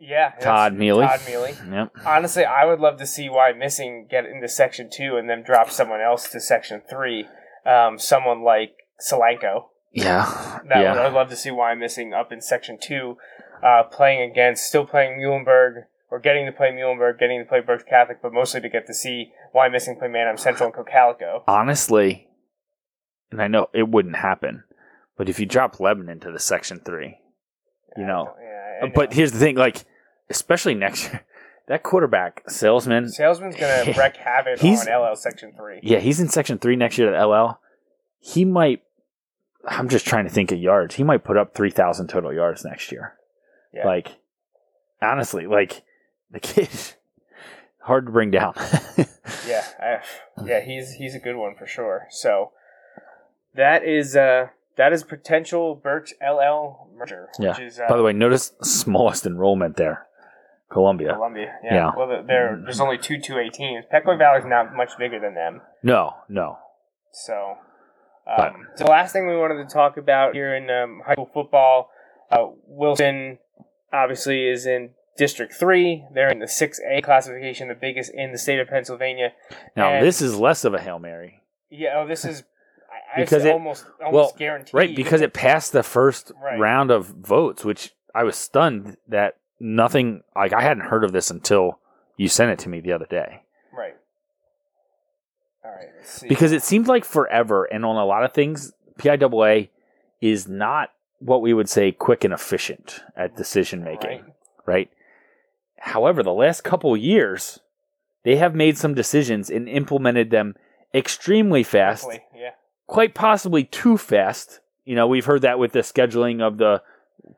yeah, Todd Mealy. Todd Mealy. Yep. Honestly, I would love to see Wyomissing get into section two and then drop someone else to section three. Um, someone like Solanco. Yeah. That yeah. would, I'd love to see Wyomissing up in section two, uh, playing against, still playing Muhlenberg, or getting to play Muhlenberg, getting to play Berks Catholic, but mostly to get to see Wyomissing play Manheim Central and Cocalico. honestly, and I know it wouldn't happen, but if you drop Lebanon to the Section Three, you know. Yeah, know. But here's the thing: like, especially next year, that quarterback salesman. Salesman's gonna wreak havoc He's- on LL section three. Yeah, he's in Section Three next year at LL. He might. I'm just trying to think of yards. He might put up three thousand total yards next year. Yeah. Like, honestly, like the kid, hard to bring down. Yeah, I, yeah, he's he's a good one for sure. So that is uh that is potential Berks LL merger, yeah. which is uh, By the way, notice smallest enrollment there, Columbia. Columbia. Yeah. Yeah. Well, there- there there's only two two A teams. Pequea Valley's not much bigger than them. No, no. So, um, so the last thing we wanted to talk about here in um, high school football, uh, Wilson obviously is in District Three. They're in the six A classification, the biggest in the state of Pennsylvania. Now And- this is less of a hail mary, Yeah, oh, this is I Because it- almost almost well, guaranteed. right? Because it passed the first Right. round of votes, which I was stunned that nothing. Like I hadn't heard of this until you sent it to me the other day. right. All right. Because it seemed like forever and on a lot of things PIAA is not what we would say quick and efficient at decision making Right. right however the last couple years they have made some decisions and implemented them extremely fast yeah. quite possibly too fast you know we've heard that with the scheduling of the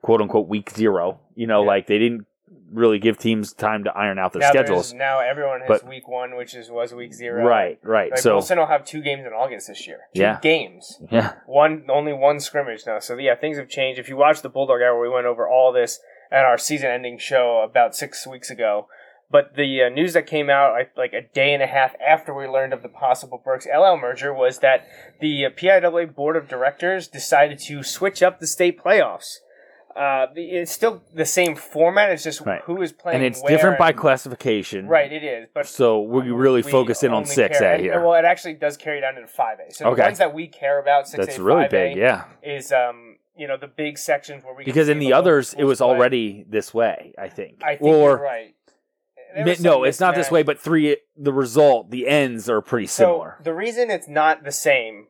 quote unquote week zero you know Yeah. like they didn't really give teams time to iron out their now schedules Now everyone has But- week one, which is was week zero. right right Like so Wilson will have two games in August this year. Two Yeah. games. yeah One only one scrimmage now. So yeah, things have changed. If you watch the Bulldog Hour, where we went over all this at our season-ending show about six weeks ago. But the uh, news that came out like, a day and a half after we learned of the possible Berks LL merger was that the uh, PIAA board of directors decided to switch up the state playoffs. Uh, it's still the same format. It's just Right. who is playing and it's different by and- classification. Right, it is. But So we really focus in on six A here. Well, it actually does carry down into five A. So Okay. the ones that we care about, six A, really 5A, big, yeah. is um you know the big sections where we Because in the others, it was play. already this way. I think. I think or you're right. There mi- was no, it's not this way. But three, the result, the ends are pretty similar. So the reason it's not the same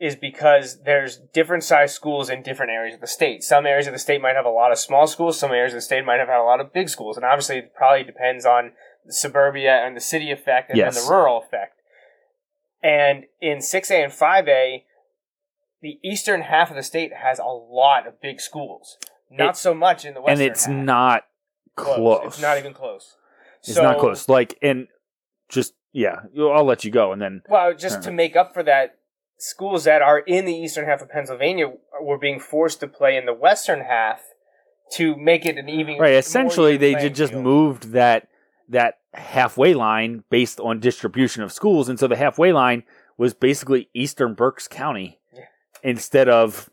is because there's different size schools in different areas of the state. Some areas of the state might have a lot of small schools. Some areas of the state might have had a lot of big schools, and obviously it probably depends on the suburbia and the city effect and Yes. then the rural effect. And in six A and five A, the eastern half of the state has a lot of big schools. Not It- so much in the western. and it's half. not close. It's not even close. It's So- not close. Like and just yeah, I'll let you go, and then Well, just to make up for that, schools that are in the eastern half of Pennsylvania were being forced to play in the western half to make it an even right. Essentially, they just field. moved that that halfway line based on distribution of schools, and so the halfway line was basically Eastern Berks County. Instead of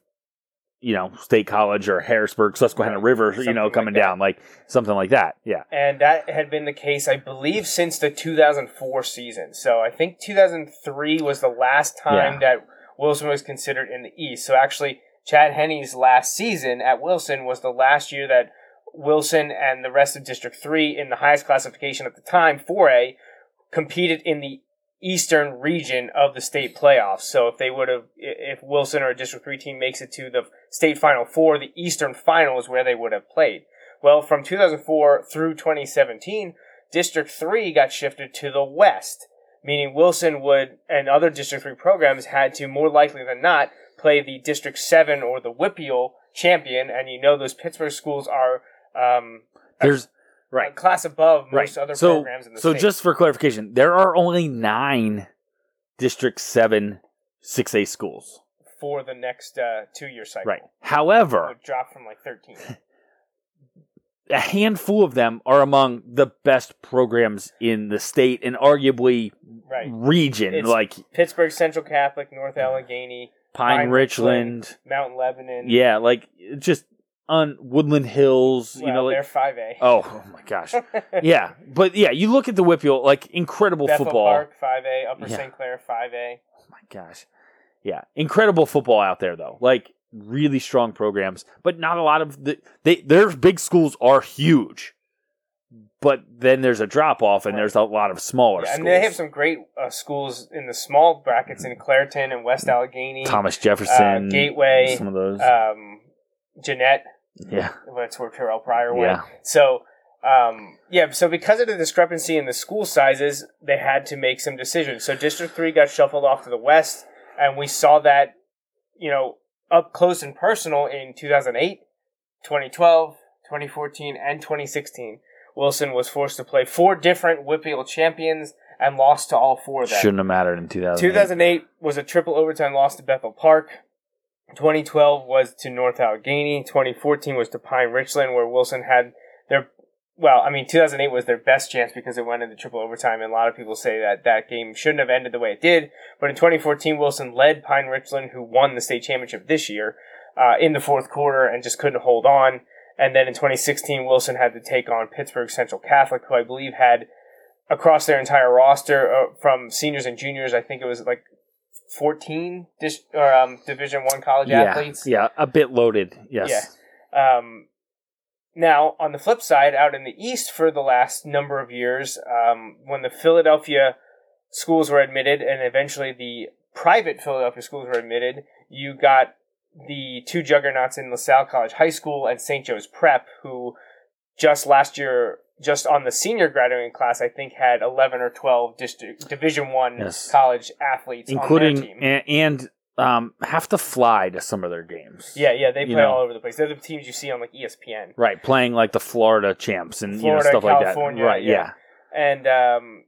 you know State College or Harrisburg, Susquehanna Right. River, you know, coming that. down like something like that. Yeah. And that had been the case, I believe, since the 2004 season. So I think 2003 was the last time Yeah. that Wilson was considered in the East. So actually, Chad Henne's last season at Wilson was the last year that Wilson and the rest of District 3 in the highest classification at the time, 4A, competed in the eastern region of the state playoffs. So if they would have, if Wilson or a District 3 team makes it to the state final four, the eastern final is where they would have played. Well, from 2004 through 2017, District 3 got shifted to the west, meaning Wilson would and other District 3 programs had to more likely than not play the District 7 or the WPIAL champion, and you know those Pittsburgh schools are um, There's right. class above Right. most other so, programs in the state. so state. just for clarification, there are only nine District Seven six A schools. for the next uh, two-year cycle. Right. However, It dropped from like 13. a handful of them are among the best programs in the state and arguably Right. region, It's like Pittsburgh Central Catholic, North Allegheny, Pine, Pine Richland. Mount Lebanon. Yeah, like just on Woodland Hills. well, you know, they're 5A. oh, oh my gosh, yeah. But yeah, you look at the WPIAL, like incredible Bethel football. Park 5A, Upper Yeah. St. Clair 5A. Oh my gosh. Yeah, incredible football out there though. Like really strong programs, but not a lot of the they their big schools are huge. But then there's a drop off and Right. there's a lot of smaller Yeah, schools. and they have some great uh, schools in the small brackets in Clairton and West Allegheny, Thomas Jefferson, uh, Gateway, some of those. um, Jeannette. Yeah. That's where Terrelle Pryor went. Yeah. So, um, yeah, so because of the discrepancy in the school sizes, they had to make some decisions. So District 3 got shuffled off to the west, and we saw that, you know, up close and personal in 2008, 2012, 2014, and 2016. Wilson was forced to play four different WPIAL champions and lost to all four of them. Shouldn't have mattered in 2000. 2008 was a triple overtime loss to Bethel Park. 2012 was to North Allegheny. 2014 was to Pine Richland, where Wilson had their well, I mean, 2008 was their best chance because it went into triple overtime, and a lot of people say that that game shouldn't have ended the way it did. But in 2014, Wilson led Pine Richland, who won the state championship this year, uh, in the fourth quarter and just couldn't hold on. And then in 2016, Wilson had to take on Pittsburgh Central Catholic, who I believe had across their entire roster uh, from seniors and juniors. I think it was like 14 dis- or um, Division One college yeah, athletes. yeah, a bit loaded. Yes. Yeah. Um, now, on the flip side, out in the East for the last number of years, um, when the Philadelphia schools were admitted and eventually the private Philadelphia schools were admitted, you got the two juggernauts in LaSalle College High School and St. Joe's Prep, who just last year, just on the senior graduating class, I think had 11 or 12 district, Division One Yes. college athletes on Including their team. and, and um, have to fly to some of their games. yeah, yeah, they you play know. all over the place. They're the teams you see on like ESPN. Right, playing like the Florida champs and Florida, you know stuff California, like that. Right, yeah. yeah. and um,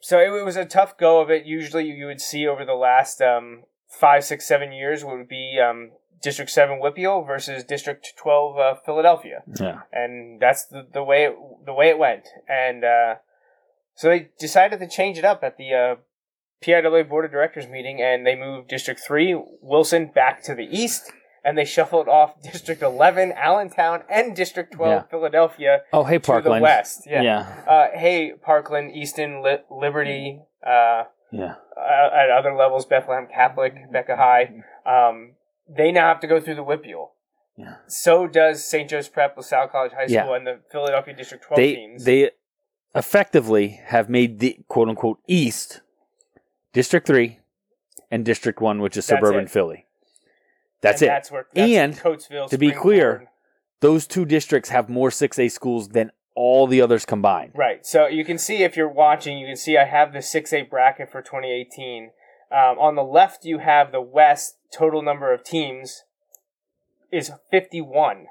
so it, was a tough go of it. Usually, you would see over the last um, five, six, seven years would be um, District Seven WPIAL versus District Twelve uh, Philadelphia, Yeah. and that's the, the way it, the way it went. And uh, so they decided to change it up at the uh, PIAA Board of Directors meeting, and they moved District Three Wilson back to the east, and they shuffled off District Eleven Allentown and District Twelve Yeah. Philadelphia Oh, hey, to the Parkland. west. Yeah. Yeah. Uh, hey, Parkland, Easton, Li- Liberty. Uh, Yeah. uh, at other levels, Bethlehem Catholic, Becahi, um, they now have to go through the WPIAL. Yeah. So does St. Joe's Prep, LaSalle College High School, Yeah. and the Philadelphia District 12 They teams. they effectively have made the quote unquote East District Three and District One, which is That's suburban it. Philly. That's And it. That's where, that's And Coatesville, to be clear, those two districts have more 6A schools than all the others combined. Right. So you can see if you're watching, you can see I have the 6A bracket for 2018. Um, on the left, you have the West total number of teams is 51.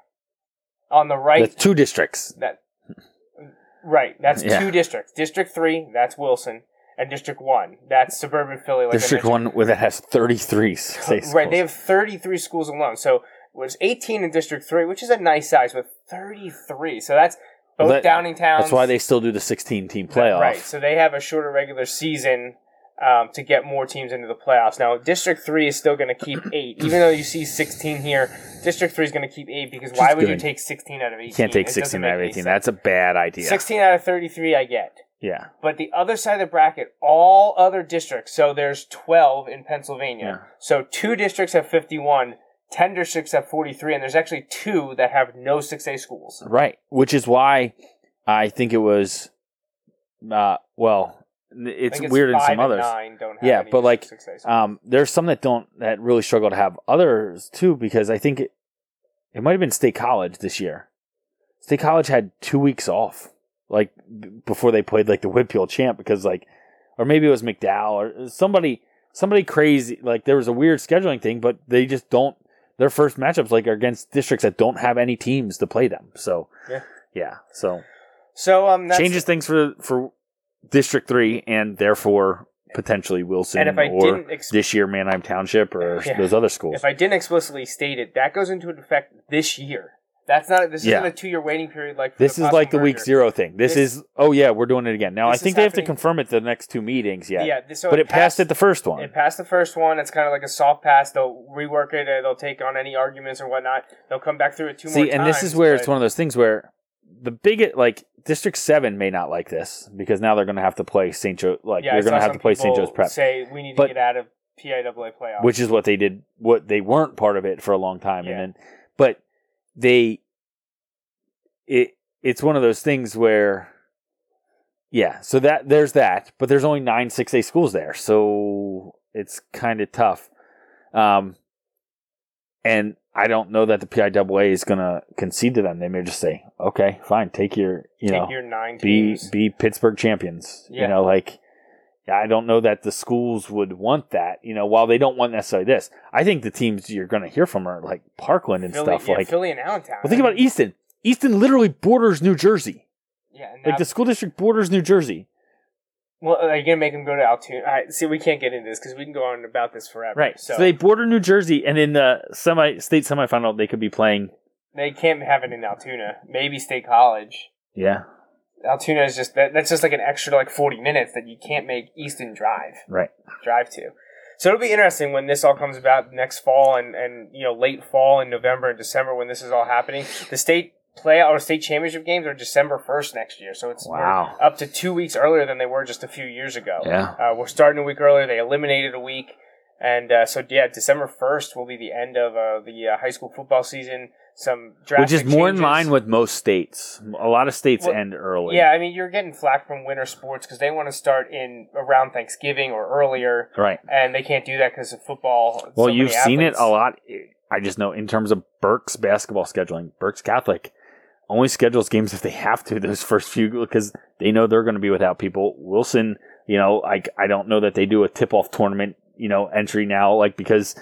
On the right, The two districts. that right, that's Yeah. two districts. District three, that's Wilson, and District one, that's suburban Philly. Like District. One where that has 33 6A schools. Right, they have 33 schools alone. So it was 18 in District 3, which is a nice size, with 33. So that's both That- Downing towns. That's why they still do the 16 team playoff. Right, so they have a shorter regular season um, to get more teams into the playoffs. Now, District 3 is still going to keep 8. Even though you see 16 here, District 3 is going to keep 8 because why is would you take 16 out of 18? You can't take It 16 out of 18. That's a bad idea. 16 out of 33 I get. Yeah. But the other side of the bracket, all other districts, so there's 12 in Pennsylvania. Yeah. So two districts have 51, 10 districts have 43, and there's actually two that have no 6A schools. Right. Which is why I think it was, uh, well, It's think weird in some others. Nine don't have Yeah, but like, um, there's some that don't, that really struggle to have others too, because I think it, it might have been State College this year. State College had two weeks off, like before they played like the WPIAL champ, because like, or maybe it was McDowell or somebody, somebody crazy. Like there was a weird scheduling thing, but they just don't. Their first matchups like are against districts that don't have any teams to play them. So Yeah. yeah. So so um, that's, changes things for for District Three and therefore potentially Wilson And if I or didn't ex- this year Manheim Township or Yeah. those other schools. If I didn't explicitly state it, that goes into effect this year. That's not. This Yeah. isn't a two-year waiting period like. For this is like the possible week zero thing. This, This- is oh yeah, we're doing it again. Now I think they have to confirm it the next two meetings. Yeah, this- so but it it passed, passed- at the first one. It passed the first one. It's kind of like a soft pass. They'll rework it. Uh, they'll take on any arguments or whatnot. They'll come back through it two more See, times. and this is where it's one of those things where the big like District Seven may not like this because now they're going to have to play St. Joe. Like Yeah, they're going to have to play St. Joe's Prep, Say we need But- to get out of PIAA playoffs. which is what they did. What they weren't part of it for a long time, Yeah. and then but they it it's one of those things where yeah. So that there's that, but there's only nine six A schools there, so it's kind of tough. Um, and I don't know that the PIAA is going to concede to them. They may just say, "Okay, fine, take your you take know your nine be teams. be Pittsburgh champions." Yeah. You know, like I don't know that the schools would want that. You know, while they don't want necessarily this, I think the teams you're going to hear from are like Parkland and Philly, stuff. yeah, like, Philly and Allentown. well, think about Easton. Easton literally borders New Jersey. Yeah, and Like the school district borders New Jersey. Well, are you gonna make them go to Altoona? All right, see, we can't get into this because we can go on about this forever. Right. So, So, they border New Jersey, and in the semi state semifinal, they could be playing. they can't have it in Altoona. Maybe State College. Yeah. Altoona is just that, that's just like an extra like forty minutes that you can't make Easton drive Right. drive to. So it'll be interesting when this all comes about next fall and and you know late fall and November and December when this is all happening. The state playoff or state championship games are December first next year, so it's Wow. up to two weeks earlier than they were just a few years ago. Yeah. uh, we're starting a week earlier. They eliminated a week. And uh, so, yeah, December first will be the end of uh, the uh, high school football season. Some Which is more in line with most states. A lot of states Well, end early. Yeah, I mean, you're getting flack from winter sports because they want to start in around Thanksgiving or earlier, Right. and they can't do that because of football. Well, So you've seen it a lot. I just know in terms of Berks basketball scheduling, Berks Catholic only schedules games if they have to those first few because they know they're going to be without people. Wilson, you know, I I don't know that they do a tip off tournament, you know, entry now, like because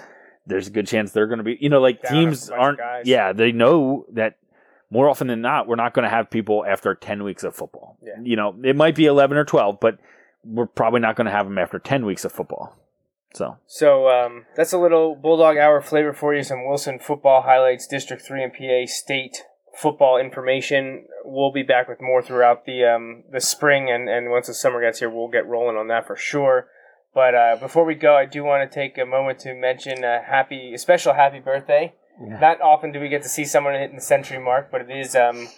there's a good chance they're going to be, you know, like Down teams aren't. Yeah, they know that more often than not, we're not going to have people after ten weeks of football. Yeah. You know, it might be eleven or twelve, but we're probably not going to have them after ten weeks of football. So So um, that's a little Bulldog Hour flavor for you. Some Wilson football highlights, District Three and PA State football information. We'll be back with more throughout the um, the spring, and, and once the summer gets here, we'll get rolling on that for sure. But uh, before we go, I do want to take a moment to mention a happy, a special happy birthday. Not often do we get to see someone hitting the century mark, but it is, um,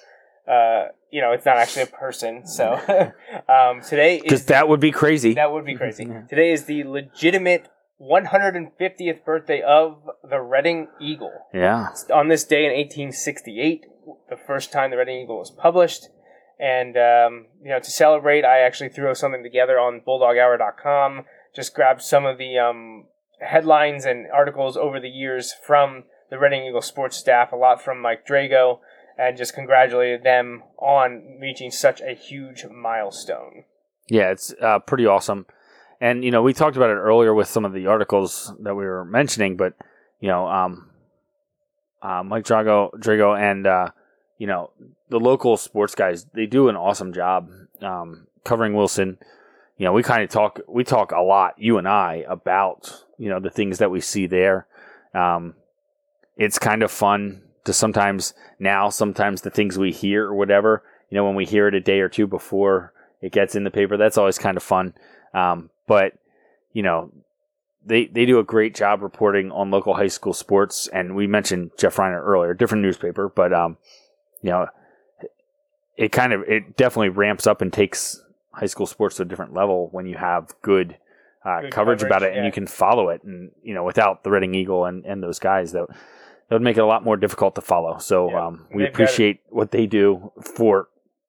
uh, you know, it's not actually a person. So um, today because is that would be crazy. that would be crazy. Today is the legitimate 150th birthday of the Reading Eagle. yeah. On this day in 1868, the first time the Reading Eagle was published. And, um, you know, to celebrate, I actually threw something together on bulldoghour.com. Just grabbed some of the um, headlines and articles over the years from the Reading Eagle sports staff, a lot from Mike Drago, and just congratulated them on reaching such a huge milestone. Yeah, it's uh, pretty awesome. And you know, we talked about it earlier with some of the articles that we were mentioning, but you know, um, uh, Mike Drago, Drago, and uh, you know, the local sports guys, they do an awesome job um, covering Wilson. You know, we kind of talk, we talk a lot, you and I, about you know the things that we see there. Um, it's kind of fun to sometimes now, sometimes the things we hear or whatever, you know, when we hear it a day or two before it gets in the paper, that's always kind of fun. Um, but you know, they they do a great job reporting on local high school sports, and we mentioned Jeff Reinhart earlier, different newspaper, but um, you know, it kind of it definitely ramps up and takes high school sports to a different level when you have good. Uh, Good coverage, about coverage, it, and you can follow it, and you know, without the Reading Eagle and, and those guys, that that would make it a lot more difficult to follow. So Yeah. um, we appreciate what they do for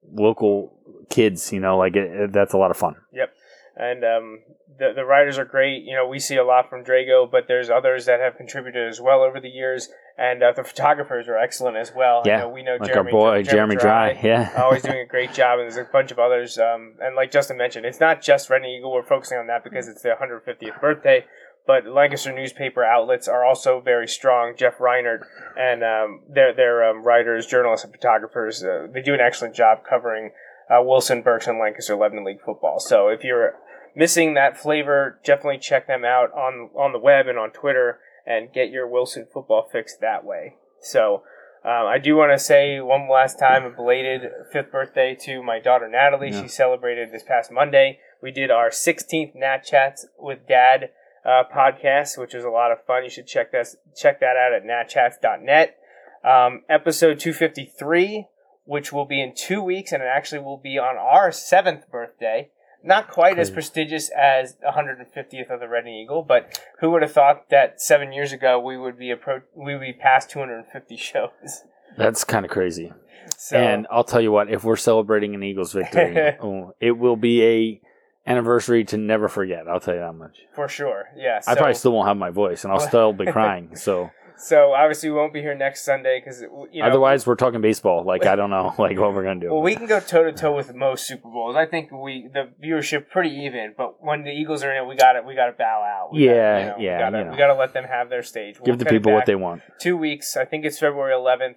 local kids. You know, like it, it- that's a lot of fun. Yep. And um, the the writers are great. You know, we see a lot from Drago, but there's others that have contributed as well over the years. And uh, the photographers are excellent as well. Yeah, know, we know like Jeremy, our boy Jeremy Drey. Yeah, always doing a great job, and there's a bunch of others. Um, and like Justin mentioned, it's not just Reading Eagle. We're focusing on that because it's their 150th birthday. But Lancaster newspaper outlets are also very strong. Jeff Reinhart and um, their their um, writers, journalists, and photographers uh, they do an excellent job covering uh, Wilson, Berks, and Lancaster Lebanon League football. So if you're missing that flavor, definitely check them out on on the web and on Twitter, and get your Wilson football fix that way. So. Um, I do want to say one last time a belated fifth birthday to my daughter Natalie. She celebrated this past Monday. We did our 16th Nat Chats with Dad uh, podcast, which was a lot of fun. You should check that check that out at natchats.net. Um, episode 253, which will be in two weeks, and it actually will be on our seventh birthday. Not quite as prestigious as 150th of the Reading Eagle, but who would have thought that seven years ago we would be appro- we would be past 250 shows? that's kind of crazy. So And I'll tell you what, if we're celebrating an Eagles victory, oh, it will be a anniversary to never forget. I'll tell you that much. for sure, yeah. I probably still won't have my voice, and I'll still be crying. So So obviously we won't be here next Sunday because you know. otherwise, we're talking baseball. Like I don't know, like what we're gonna do. Well, we can go toe to toe with most Super Bowls. I think we the viewership pretty even, but when the Eagles are in it, we got to we got to bow out. We Yeah, gotta, you know, yeah, We gotta, you know. we got to let them have their stage. We'll Give the people what they want. Two weeks. I think it's February 11th,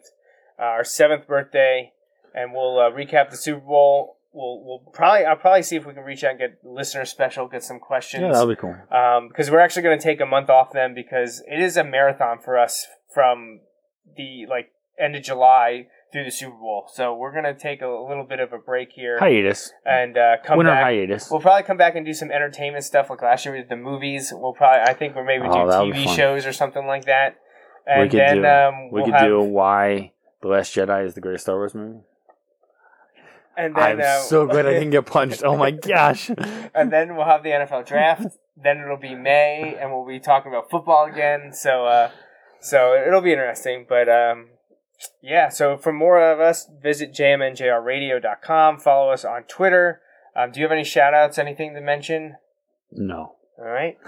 uh, our seventh birthday, and we'll uh, recap the Super Bowl. We'll we'll probably I'll probably see if we can reach out and get listener special, get some questions Yeah, that'll be cool. because we're actually going to take a month off then because it is a marathon for us from the like end of July through the Super Bowl. So we're going to take a little bit of a break here Hiatus, and uh, come winter back. hiatus. We'll probably come back and do some entertainment stuff like last year we did the movies. We'll probably I think we're maybe Oh, do that would be TV shows or something like that. And we could then do. um, we we'll could have, do why the Last Jedi is the greatest Star Wars movie. And then, I'm uh, so glad I didn't get punched. Oh my gosh. and then we'll have the NFL draft. then it'll be May, and we'll be talking about football again. So, uh, so it'll be interesting. But um, yeah, so for more of us, visit jmnjrradio.com. Follow us on Twitter. Um, do you have any shout outs, anything to mention? No. All right.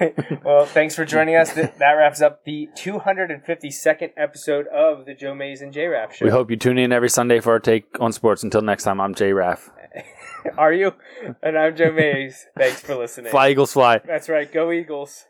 well, thanks for joining us. That wraps up the 252nd episode of the Joe Mays and J Rap Show. We hope you tune in every Sunday for our take on sports. Until next time, I'm Jay Raff. Are you? And I'm Joe Mays. Thanks for listening. Fly Eagles fly. That's right. Go Eagles.